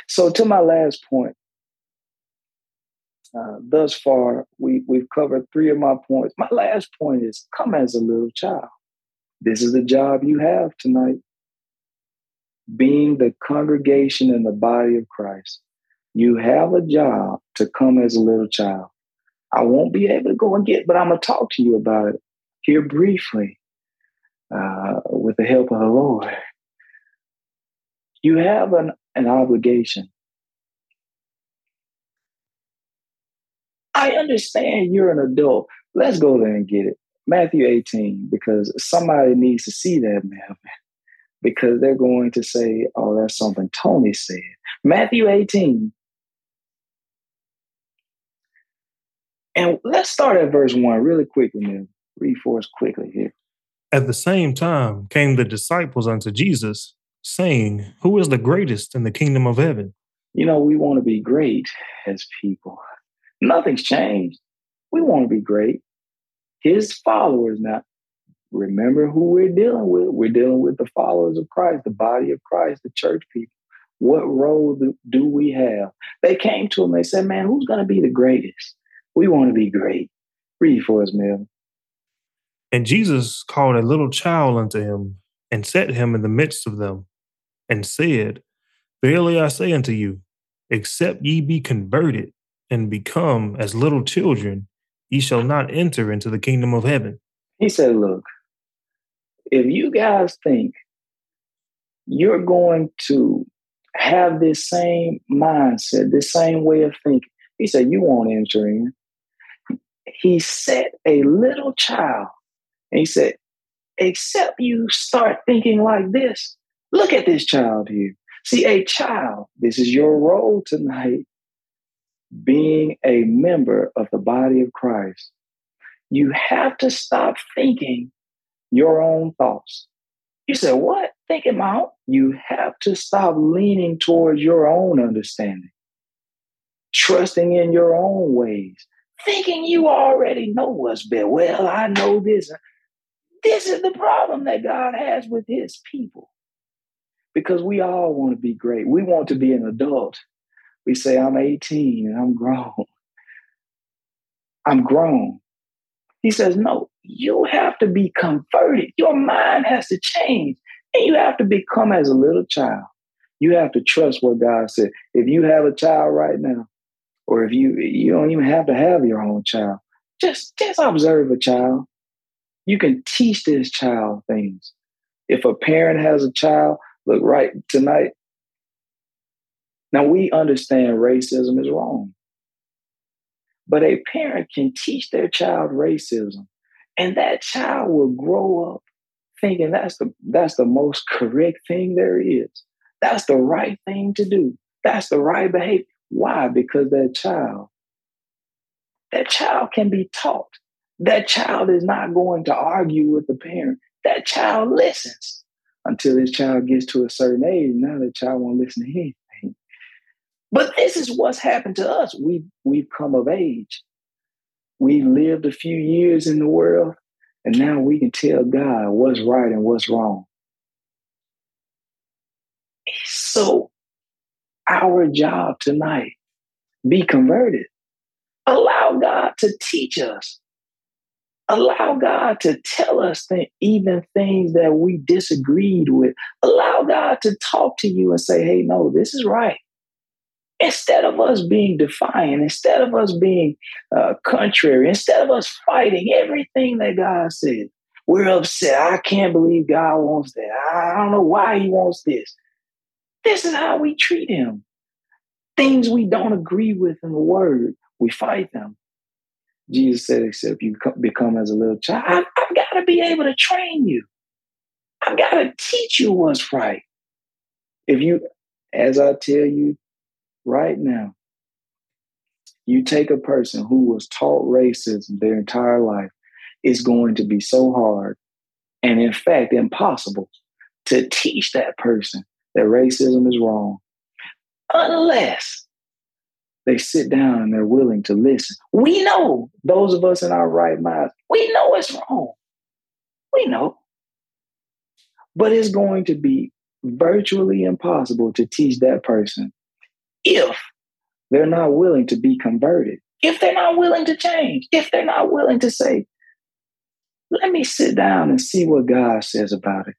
So, to my last point, uh, thus far, we, we've covered three of my points. My last point is come as a little child. This is the job you have tonight. being the congregation in the body of Christ, you have a job to come as a little child. I won't be able to go and get, but I'm going to talk to you about it here briefly uh, with the help of the Lord. You have an, an obligation. I understand you're an adult. Let's go there and get it. Matthew 18, because somebody needs to see that, man. Because they're going to say, oh, that's something Tony said. Matthew 18. And let's start at verse 1 really quickly, man. Read for us quickly here. At the same time came the disciples unto Jesus, saying, Who is the greatest in the kingdom of heaven? You know, we want to be great as people. Nothing's changed. We want to be great. His followers now. Remember who we're dealing with. We're dealing with the followers of Christ, the body of Christ, the church people. What role do we have? They came to him. They said, Man, who's going to be the greatest? We want to be great. Read for us, Mel. And Jesus called a little child unto him and set him in the midst of them and said, Verily I say unto you, except ye be converted and become as little children, ye shall not enter into the kingdom of heaven. He said, Look, if you guys think you're going to have this same mindset, this same way of thinking, he said, You won't enter in. He set a little child, and he said, Except you start thinking like this, look at this child here. See, a child, this is your role tonight being a member of the body of Christ, you have to stop thinking your own thoughts. You said, What? Thinking my own? You have to stop leaning towards your own understanding, trusting in your own ways, thinking you already know what's better. Well, I know this. This is the problem that God has with his people. Because we all want to be great. We want to be an adult we say, I'm 18 and I'm grown. I'm grown. He says, No, you have to be converted. Your mind has to change. And you have to become as a little child. You have to trust what God said. If you have a child right now, or if you you don't even have to have your own child, just just observe a child. You can teach this child things. If a parent has a child, look right tonight, now, we understand racism is wrong. But a parent can teach their child racism, and that child will grow up thinking that's the that's the most correct thing there is. That's the right thing to do. That's the right behavior. Why? Because that child, that child can be taught. That child is not going to argue with the parent. That child listens until this child gets to a certain age. Now the child won't listen to him. But this is what's happened to us. We've, we've come of age. We lived a few years in the world, and now we can tell God what's right and what's wrong. So, our job tonight be converted. Allow God to teach us. Allow God to tell us that even things that we disagreed with. Allow God to talk to you and say, hey, no, this is right. Instead of us being defiant, instead of us being uh, contrary, instead of us fighting everything that God said, we're upset. I can't believe God wants that. I don't know why He wants this. This is how we treat Him. Things we don't agree with in the Word, we fight them. Jesus said, except you become as a little child, I've, I've got to be able to train you. I've got to teach you what's right. If you, as I tell you right now, you take a person who was taught racism their entire life, it's going to be so hard and, in fact, impossible to teach that person that racism is wrong unless they sit down and they're willing to listen. We know, those of us in our right minds, we know it's wrong. We know. But it's going to be virtually impossible to teach that person if they're not willing to be converted, if they're not willing to change, if they're not willing to say, let me sit down and see what God says about it.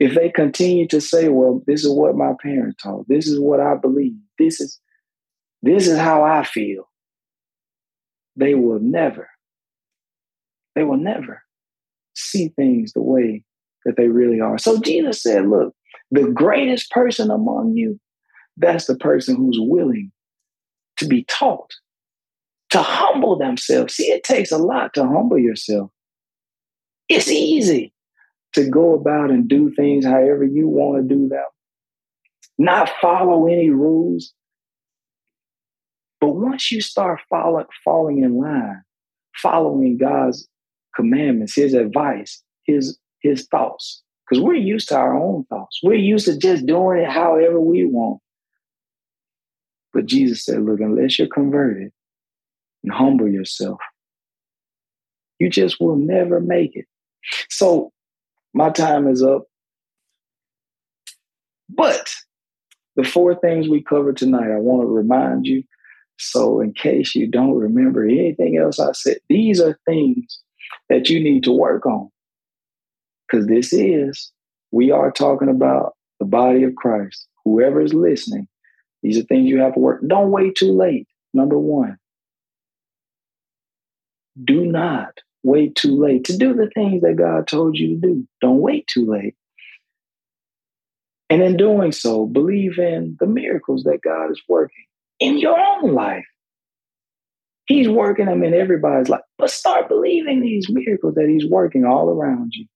If they continue to say, well, this is what my parents taught, this is what I believe, this is this is how I feel, they will never, they will never see things the way that they really are. So Jesus said, look, the greatest person among you, that's the person who's willing to be taught, to humble themselves. See, it takes a lot to humble yourself. It's easy to go about and do things however you want to do them, not follow any rules. But once you start follow, falling in line, following God's commandments, His advice, His His thoughts, because we're used to our own thoughts. We're used to just doing it however we want. But Jesus said, "Look, unless you're converted and humble yourself, you just will never make it." So my time is up. But the four things we covered tonight, I want to remind you. So, in case you don't remember anything else I said, these are things that you need to work on. Because this is, we are talking about the body of Christ. Whoever is listening, these are things you have to work. Don't wait too late. Number one, do not wait too late to do the things that God told you to do. Don't wait too late. And in doing so, believe in the miracles that God is working in your own life. He's working them in everybody's life. But start believing these miracles that He's working all around you.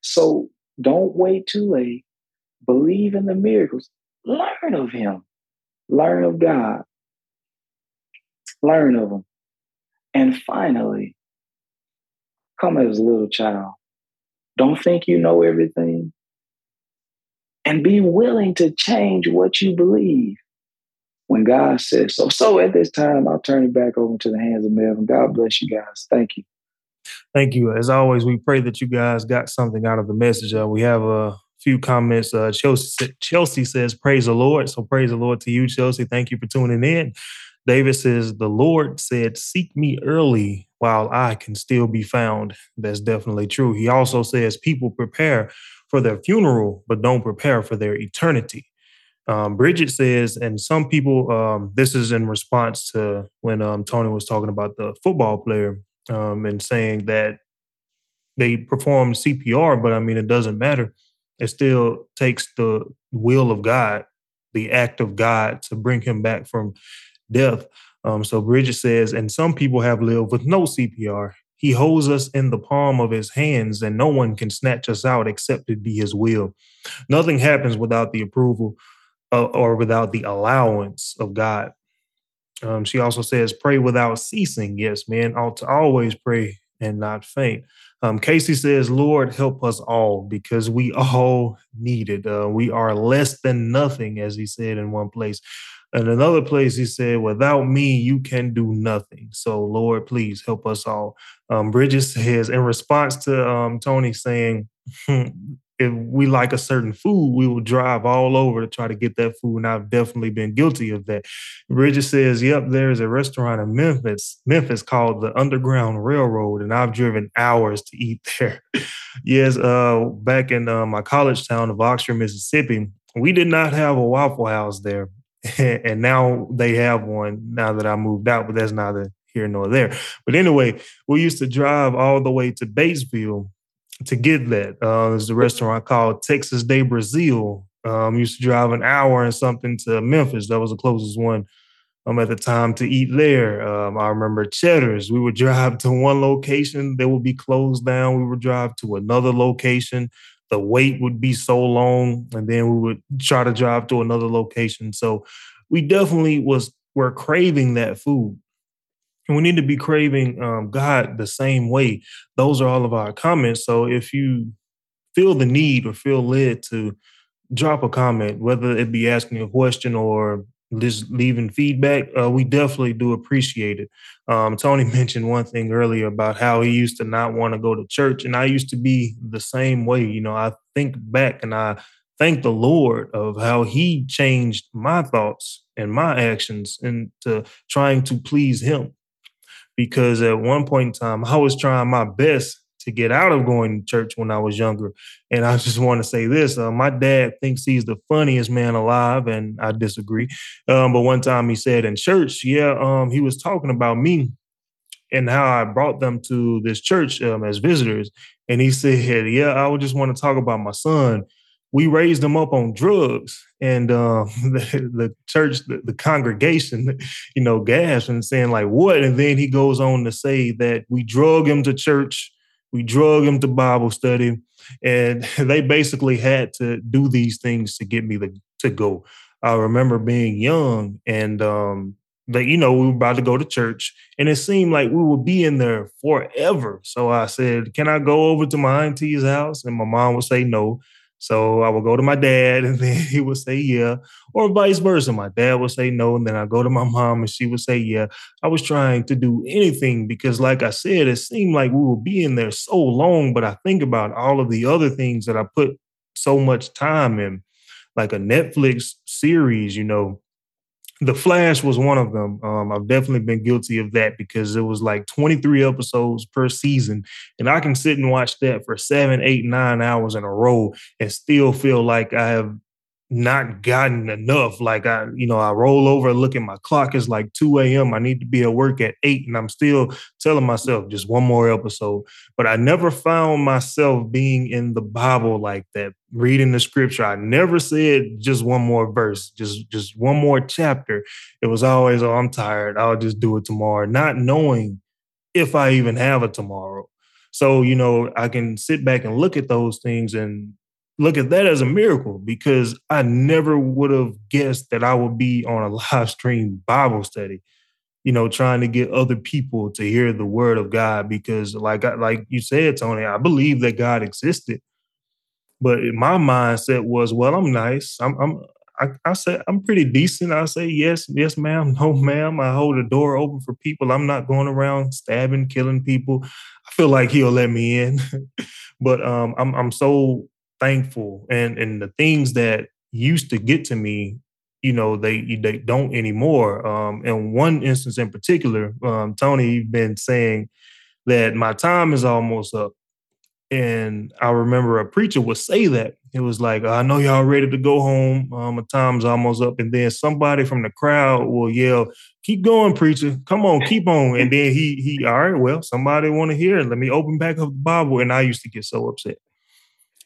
So don't wait too late. Believe in the miracles. Learn of Him. Learn of God. Learn of Him. And finally, Come as a little child. Don't think you know everything. And be willing to change what you believe when God says so. So at this time, I'll turn it back over to the hands of Melvin. God bless you guys. Thank you. Thank you. As always, we pray that you guys got something out of the message. Uh, we have a few comments. Uh, Chelsea, Chelsea says, Praise the Lord. So praise the Lord to you, Chelsea. Thank you for tuning in. David says, The Lord said, Seek me early while I can still be found. That's definitely true. He also says, People prepare for their funeral, but don't prepare for their eternity. Um, Bridget says, and some people, um, this is in response to when um, Tony was talking about the football player um, and saying that they perform CPR, but I mean, it doesn't matter. It still takes the will of God, the act of God to bring him back from death. Um, so Bridget says, and some people have lived with no CPR. He holds us in the palm of his hands, and no one can snatch us out except it be his will. Nothing happens without the approval uh, or without the allowance of God. Um, she also says, pray without ceasing. Yes, man, ought to always pray and not faint. Um, Casey says, Lord, help us all because we all need it. Uh, we are less than nothing, as he said in one place. In another place, he said, Without me, you can do nothing. So, Lord, please help us all. Um, Bridget says, in response to um, Tony saying, if we like a certain food, we will drive all over to try to get that food. And I've definitely been guilty of that. Bridget says, Yep, there's a restaurant in Memphis, Memphis called the Underground Railroad, and I've driven hours to eat there. yes, uh, back in uh, my college town of Oxford, Mississippi, we did not have a Waffle House there. and now they have one now that I moved out, but that's neither here nor there. But anyway, we used to drive all the way to Batesville to get that. Uh, there's a restaurant called Texas de Brazil. Um, used to drive an hour and something to Memphis. That was the closest one um, at the time to eat there. Um, I remember Cheddar's. We would drive to one location, they would be closed down. We would drive to another location the wait would be so long and then we would try to drive to another location. So we definitely was were craving that food. And we need to be craving um, god the same way. Those are all of our comments. So if you feel the need or feel led to drop a comment whether it be asking a question or just leaving feedback, uh, we definitely do appreciate it. Um, Tony mentioned one thing earlier about how he used to not want to go to church, and I used to be the same way. You know, I think back and I thank the Lord of how He changed my thoughts and my actions into trying to please Him. Because at one point in time, I was trying my best to get out of going to church when I was younger. And I just want to say this: uh, my dad thinks he's the funniest man alive, and I disagree. Um, but one time he said in church, yeah, um, he was talking about me and how I brought them to this church um, as visitors. And he said, "Yeah, I would just want to talk about my son." we raised them up on drugs and uh, the, the, church the, the, congregation you know gasped and saying like what and then he goes on to say that we drug him to church we drug him to bible study and they basically had to do these things to get me to, to go. I remember being young and um that you know we were about to go to church and it seemed like we would be in there forever. So i said can i go over to my auntie's house? And my mom would say no so I would go to my dad and then he would say, yeah, or vice versa. My dad would say no. And then I go to my mom and she would say, yeah. I was trying to do anything because, like I said, it seemed like we would be in there so long. But I think about all of the other things that I put so much time in, like a Netflix series, you know, the Flash was one of them. Um, I've definitely been guilty of that because it was like 23 episodes per season. And I can sit and watch that for seven, eight, nine hours in a row and still feel like I have not gotten enough. Like I, you know, I roll over, look at my clock, it's like 2 a.m. I need to be at work at eight, and I'm still telling myself just one more episode. But I never found myself being in the Bible like that, reading the scripture. I never said just one more verse, just just one more chapter. It was always, oh, I'm tired. I'll just do it tomorrow, not knowing if I even have a tomorrow. So, you know, I can sit back and look at those things and look at that as a miracle because I never would have guessed that I would be on a live stream Bible study, you know, trying to get other people to hear the word of God. Because, like, like you said, Tony, I believe that God existed, but my mindset was, well, I'm nice. I'm, I'm I, I said I'm pretty decent. I say yes, yes, ma'am, no, ma'am. I hold the door open for people. I'm not going around stabbing, killing people. I feel like he'll let me in, but um, I'm I'm so thankful. And and the things that used to get to me you know they they don't anymore. Um in one instance in particular um tony you've been saying that my time is almost up. And i remember a preacher would say that. It was like i know y'all ready to go home. Um my time's almost up. And then somebody from the crowd will yell keep going preacher. Come on keep on. And then he he all right well somebody want to hear it. Let me open back up the bible. And i used to get so upset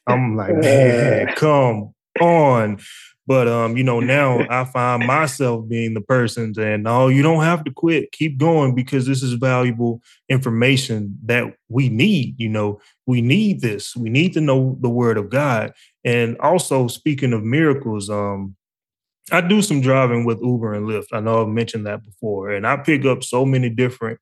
I'm like, man, come on. But um, you know, now I find myself being the person saying, no, you don't have to quit. Keep going because this is valuable information that we need. You know, we need this. We need to know the word of God. And also, speaking of miracles, um, I do some driving with Uber and Lyft. I know I've mentioned that before, and I pick up so many different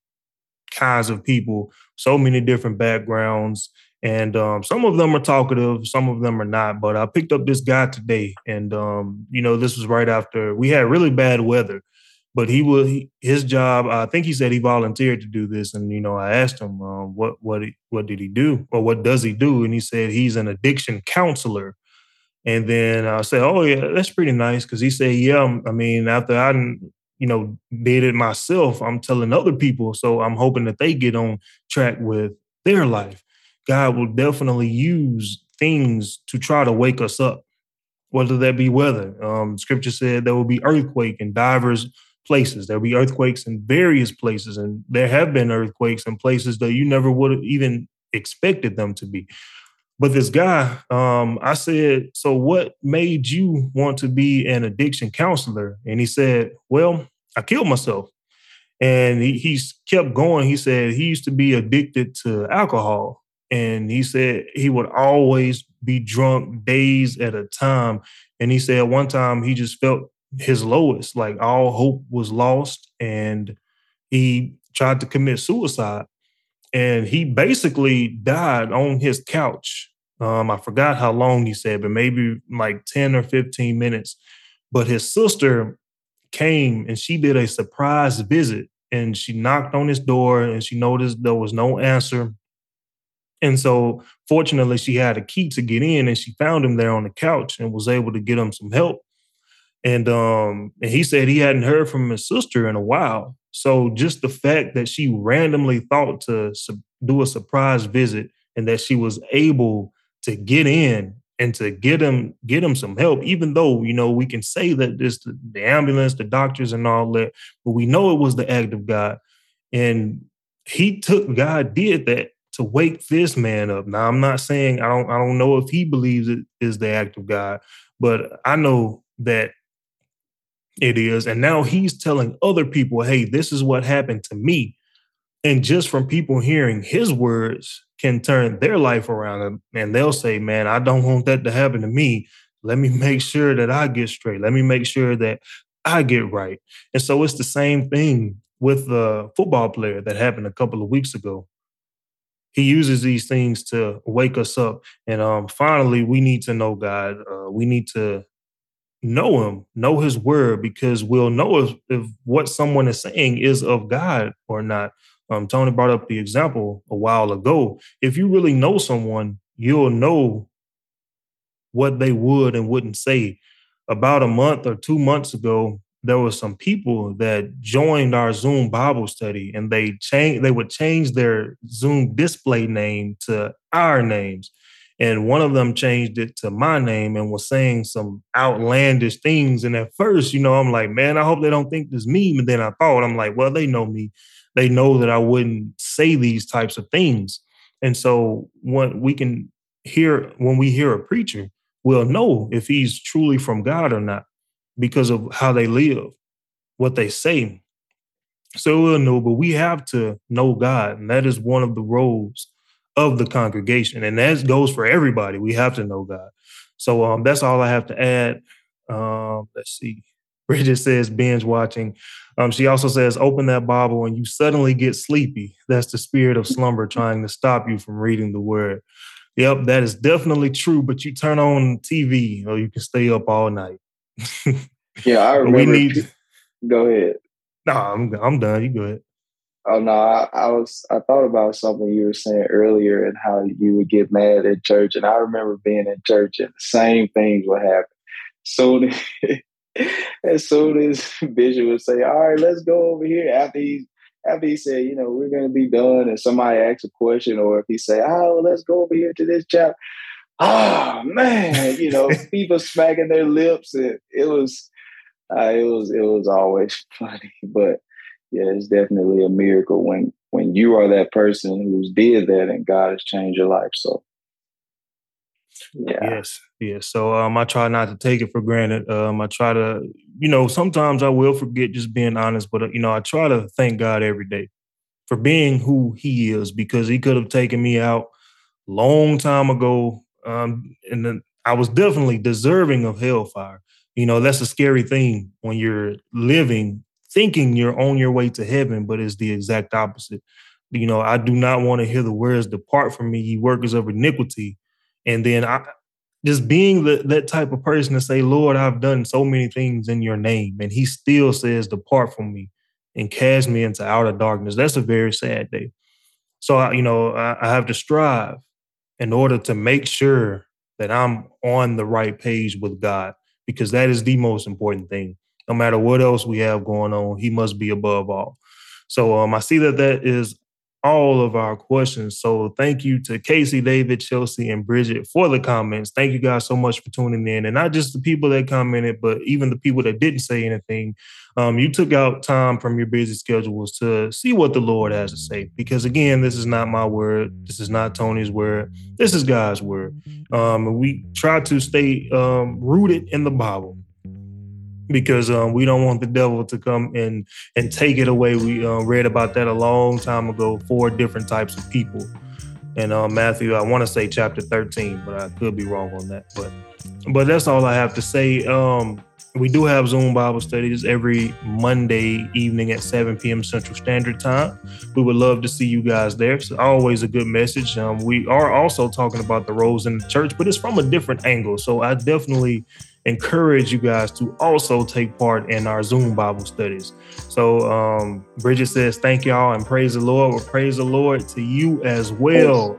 kinds of people, so many different backgrounds and um, some of them are talkative, some of them are not. But I picked up this guy today, and um, you know, this was right after we had really bad weather. But he was his job. I think he said he volunteered to do this, and you know, I asked him uh, what what what did he do or what does he do, and he said he's an addiction counselor. And then I said, "Oh yeah, that's pretty nice," because he said, "Yeah, I mean, after I you know did it myself, I'm telling other people, so I'm hoping that they get on track with their life." God will definitely use things to try to wake us up, whether that be weather. Um, scripture said there will be earthquake in divers places. There'll be earthquakes in various places, and there have been earthquakes in places that you never would have even expected them to be. But this guy, um, I said, so what made you want to be an addiction counselor? And he said, well, I killed myself. And he, he's kept going. He said he used to be addicted to alcohol and he said he would always be drunk days at a time. And he said one time he just felt his lowest, like all hope was lost, and he tried to commit suicide. And he basically died on his couch. Um, I forgot how long he said, but maybe like 10 or 15 minutes. But his sister came and she did a surprise visit and she knocked on his door and she noticed there was no answer and so, fortunately, she had a key to get in, and she found him there on the couch and was able to get him some help. And um, and he said he hadn't heard from his sister in a while. So just the fact that she randomly thought to su- do a surprise visit and that she was able to get in and to get him get him some help even though you know we can say that this the ambulance the doctors and all that but we know it was the act of god and he took god did that to wake this man up now i'm not saying i don't i don't know if he believes it is the act of god but i know that it is and now he's telling other people hey this is what happened to me and just from people hearing his words can turn their life around and they'll say, man, I don't want that to happen to me. Let me make sure that I get straight. Let me make sure that I get right. And so it's the same thing with the football player that happened a couple of weeks ago. He uses these things to wake us up. And um, finally, we need to know God. Uh, we need to know Him, know His word, because we'll know if, if what someone is saying is of God or not. Um, Tony brought up the example a while ago. If you really know someone, you'll know what they would and wouldn't say. About a month or two months ago, there were some people that joined our Zoom Bible study, and they change. They would change their Zoom display name to our names, and one of them changed it to my name and was saying some outlandish things. And at first, you know, I'm like, man, I hope they don't think this meme. But then I thought, I'm like, well, they know me they know that I wouldn't say these types of things. And so when we can hear when we hear a preacher, we'll know if he's truly from God or not because of how they live, what they say. So we'll know, but we have to know God, and that is one of the roles of the congregation, and that goes for everybody. We have to know God. So um, that's all I have to add. Um, let's see. Bridget says binge watching. Um, she also says, open that Bible and you suddenly get sleepy. That's the spirit of slumber trying to stop you from reading the word. Yep, that is definitely true. But you turn on TV or you can stay up all night. yeah, I remember. we need. Go ahead. No, I'm I'm done. You go ahead. Oh no, I, I, was I thought about something you were saying earlier and how you would get mad at church, and I remember being in church and the same things would happen. So as soon as Bishop would say, "All right, let's go over here," after he after he said, "You know, we're going to be done," and somebody asks a question, or if he say, "Oh, let's go over here to this chapter," oh man, you know, people smacking their lips, and it was, uh, it was, it was always funny. But yeah, it's definitely a miracle when when you are that person who's did that, and God has changed your life. So yeah. Yes. Yes. So um, I try not to take it for granted. Um, I try to, you know, sometimes I will forget just being honest, but uh, you know, I try to thank God every day for being who He is because He could have taken me out long time ago, um, and then I was definitely deserving of hellfire. You know, that's a scary thing when you're living thinking you're on your way to heaven, but it's the exact opposite. You know, I do not want to hear the words "Depart from me, ye workers of iniquity." And then I just being the, that type of person to say, Lord, I've done so many things in your name. And he still says, Depart from me and cast me into outer darkness. That's a very sad day. So, I, you know, I, I have to strive in order to make sure that I'm on the right page with God, because that is the most important thing. No matter what else we have going on, He must be above all. So um, I see that that is all of our questions. So thank you to Casey, David, Chelsea, and Bridget for the comments. Thank you guys so much for tuning in. And not just the people that commented, but even the people that didn't say anything. Um, you took out time from your busy schedules to see what the Lord has to say. Because again, this is not my word. This is not Tony's word. This is God's word. Um, we try to stay um, rooted in the Bible because um, we don't want the devil to come and and take it away. We uh, read about that a long time ago. Four different types of people, and uh, Matthew, I want to say chapter thirteen, but I could be wrong on that. But but that's all I have to say. Um, we do have Zoom Bible studies every Monday evening at 7 p.m. Central Standard Time. We would love to see you guys there. It's always a good message. Um, we are also talking about the roles in the church, but it's from a different angle. So I definitely encourage you guys to also take part in our Zoom Bible studies. So um, Bridget says, thank y'all and praise the Lord. Well, praise the Lord to you as well.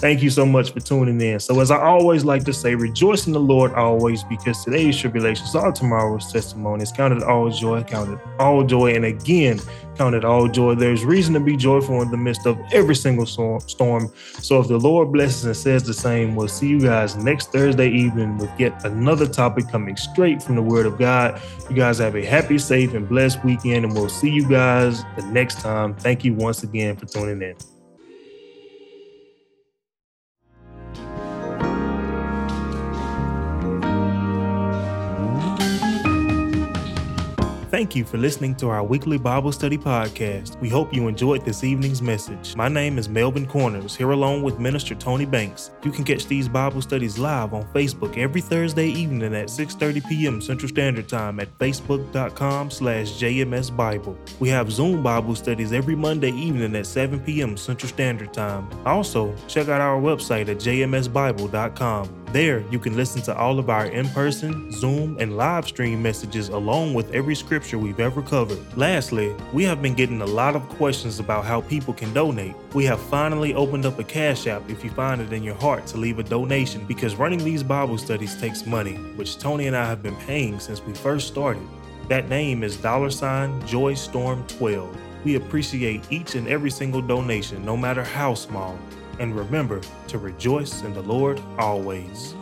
Thank you so much for tuning in. So, as I always like to say, rejoice in the Lord always, because today's tribulations are tomorrow's testimonies. Count it all joy, count it all joy. And again, count it all joy. There's reason to be joyful in the midst of every single storm. So, if the Lord blesses and says the same, we'll see you guys next Thursday evening with yet another topic coming straight from the Word of God. You guys have a happy, safe, and blessed weekend, and we'll see you guys the next time. Thank you once again for tuning in. Thank you for listening to our weekly Bible study podcast. We hope you enjoyed this evening's message. My name is Melvin Corners, here along with Minister Tony Banks. You can catch these Bible studies live on Facebook every Thursday evening at 6:30 p.m. Central Standard Time at facebook.com/slash jmsbible. We have Zoom Bible studies every Monday evening at 7 p.m. Central Standard Time. Also, check out our website at jmsbible.com. There, you can listen to all of our in person, Zoom, and live stream messages along with every scripture we've ever covered. Lastly, we have been getting a lot of questions about how people can donate. We have finally opened up a Cash App if you find it in your heart to leave a donation because running these Bible studies takes money, which Tony and I have been paying since we first started. That name is dollar sign Joy Storm 12. We appreciate each and every single donation, no matter how small and remember to rejoice in the Lord always.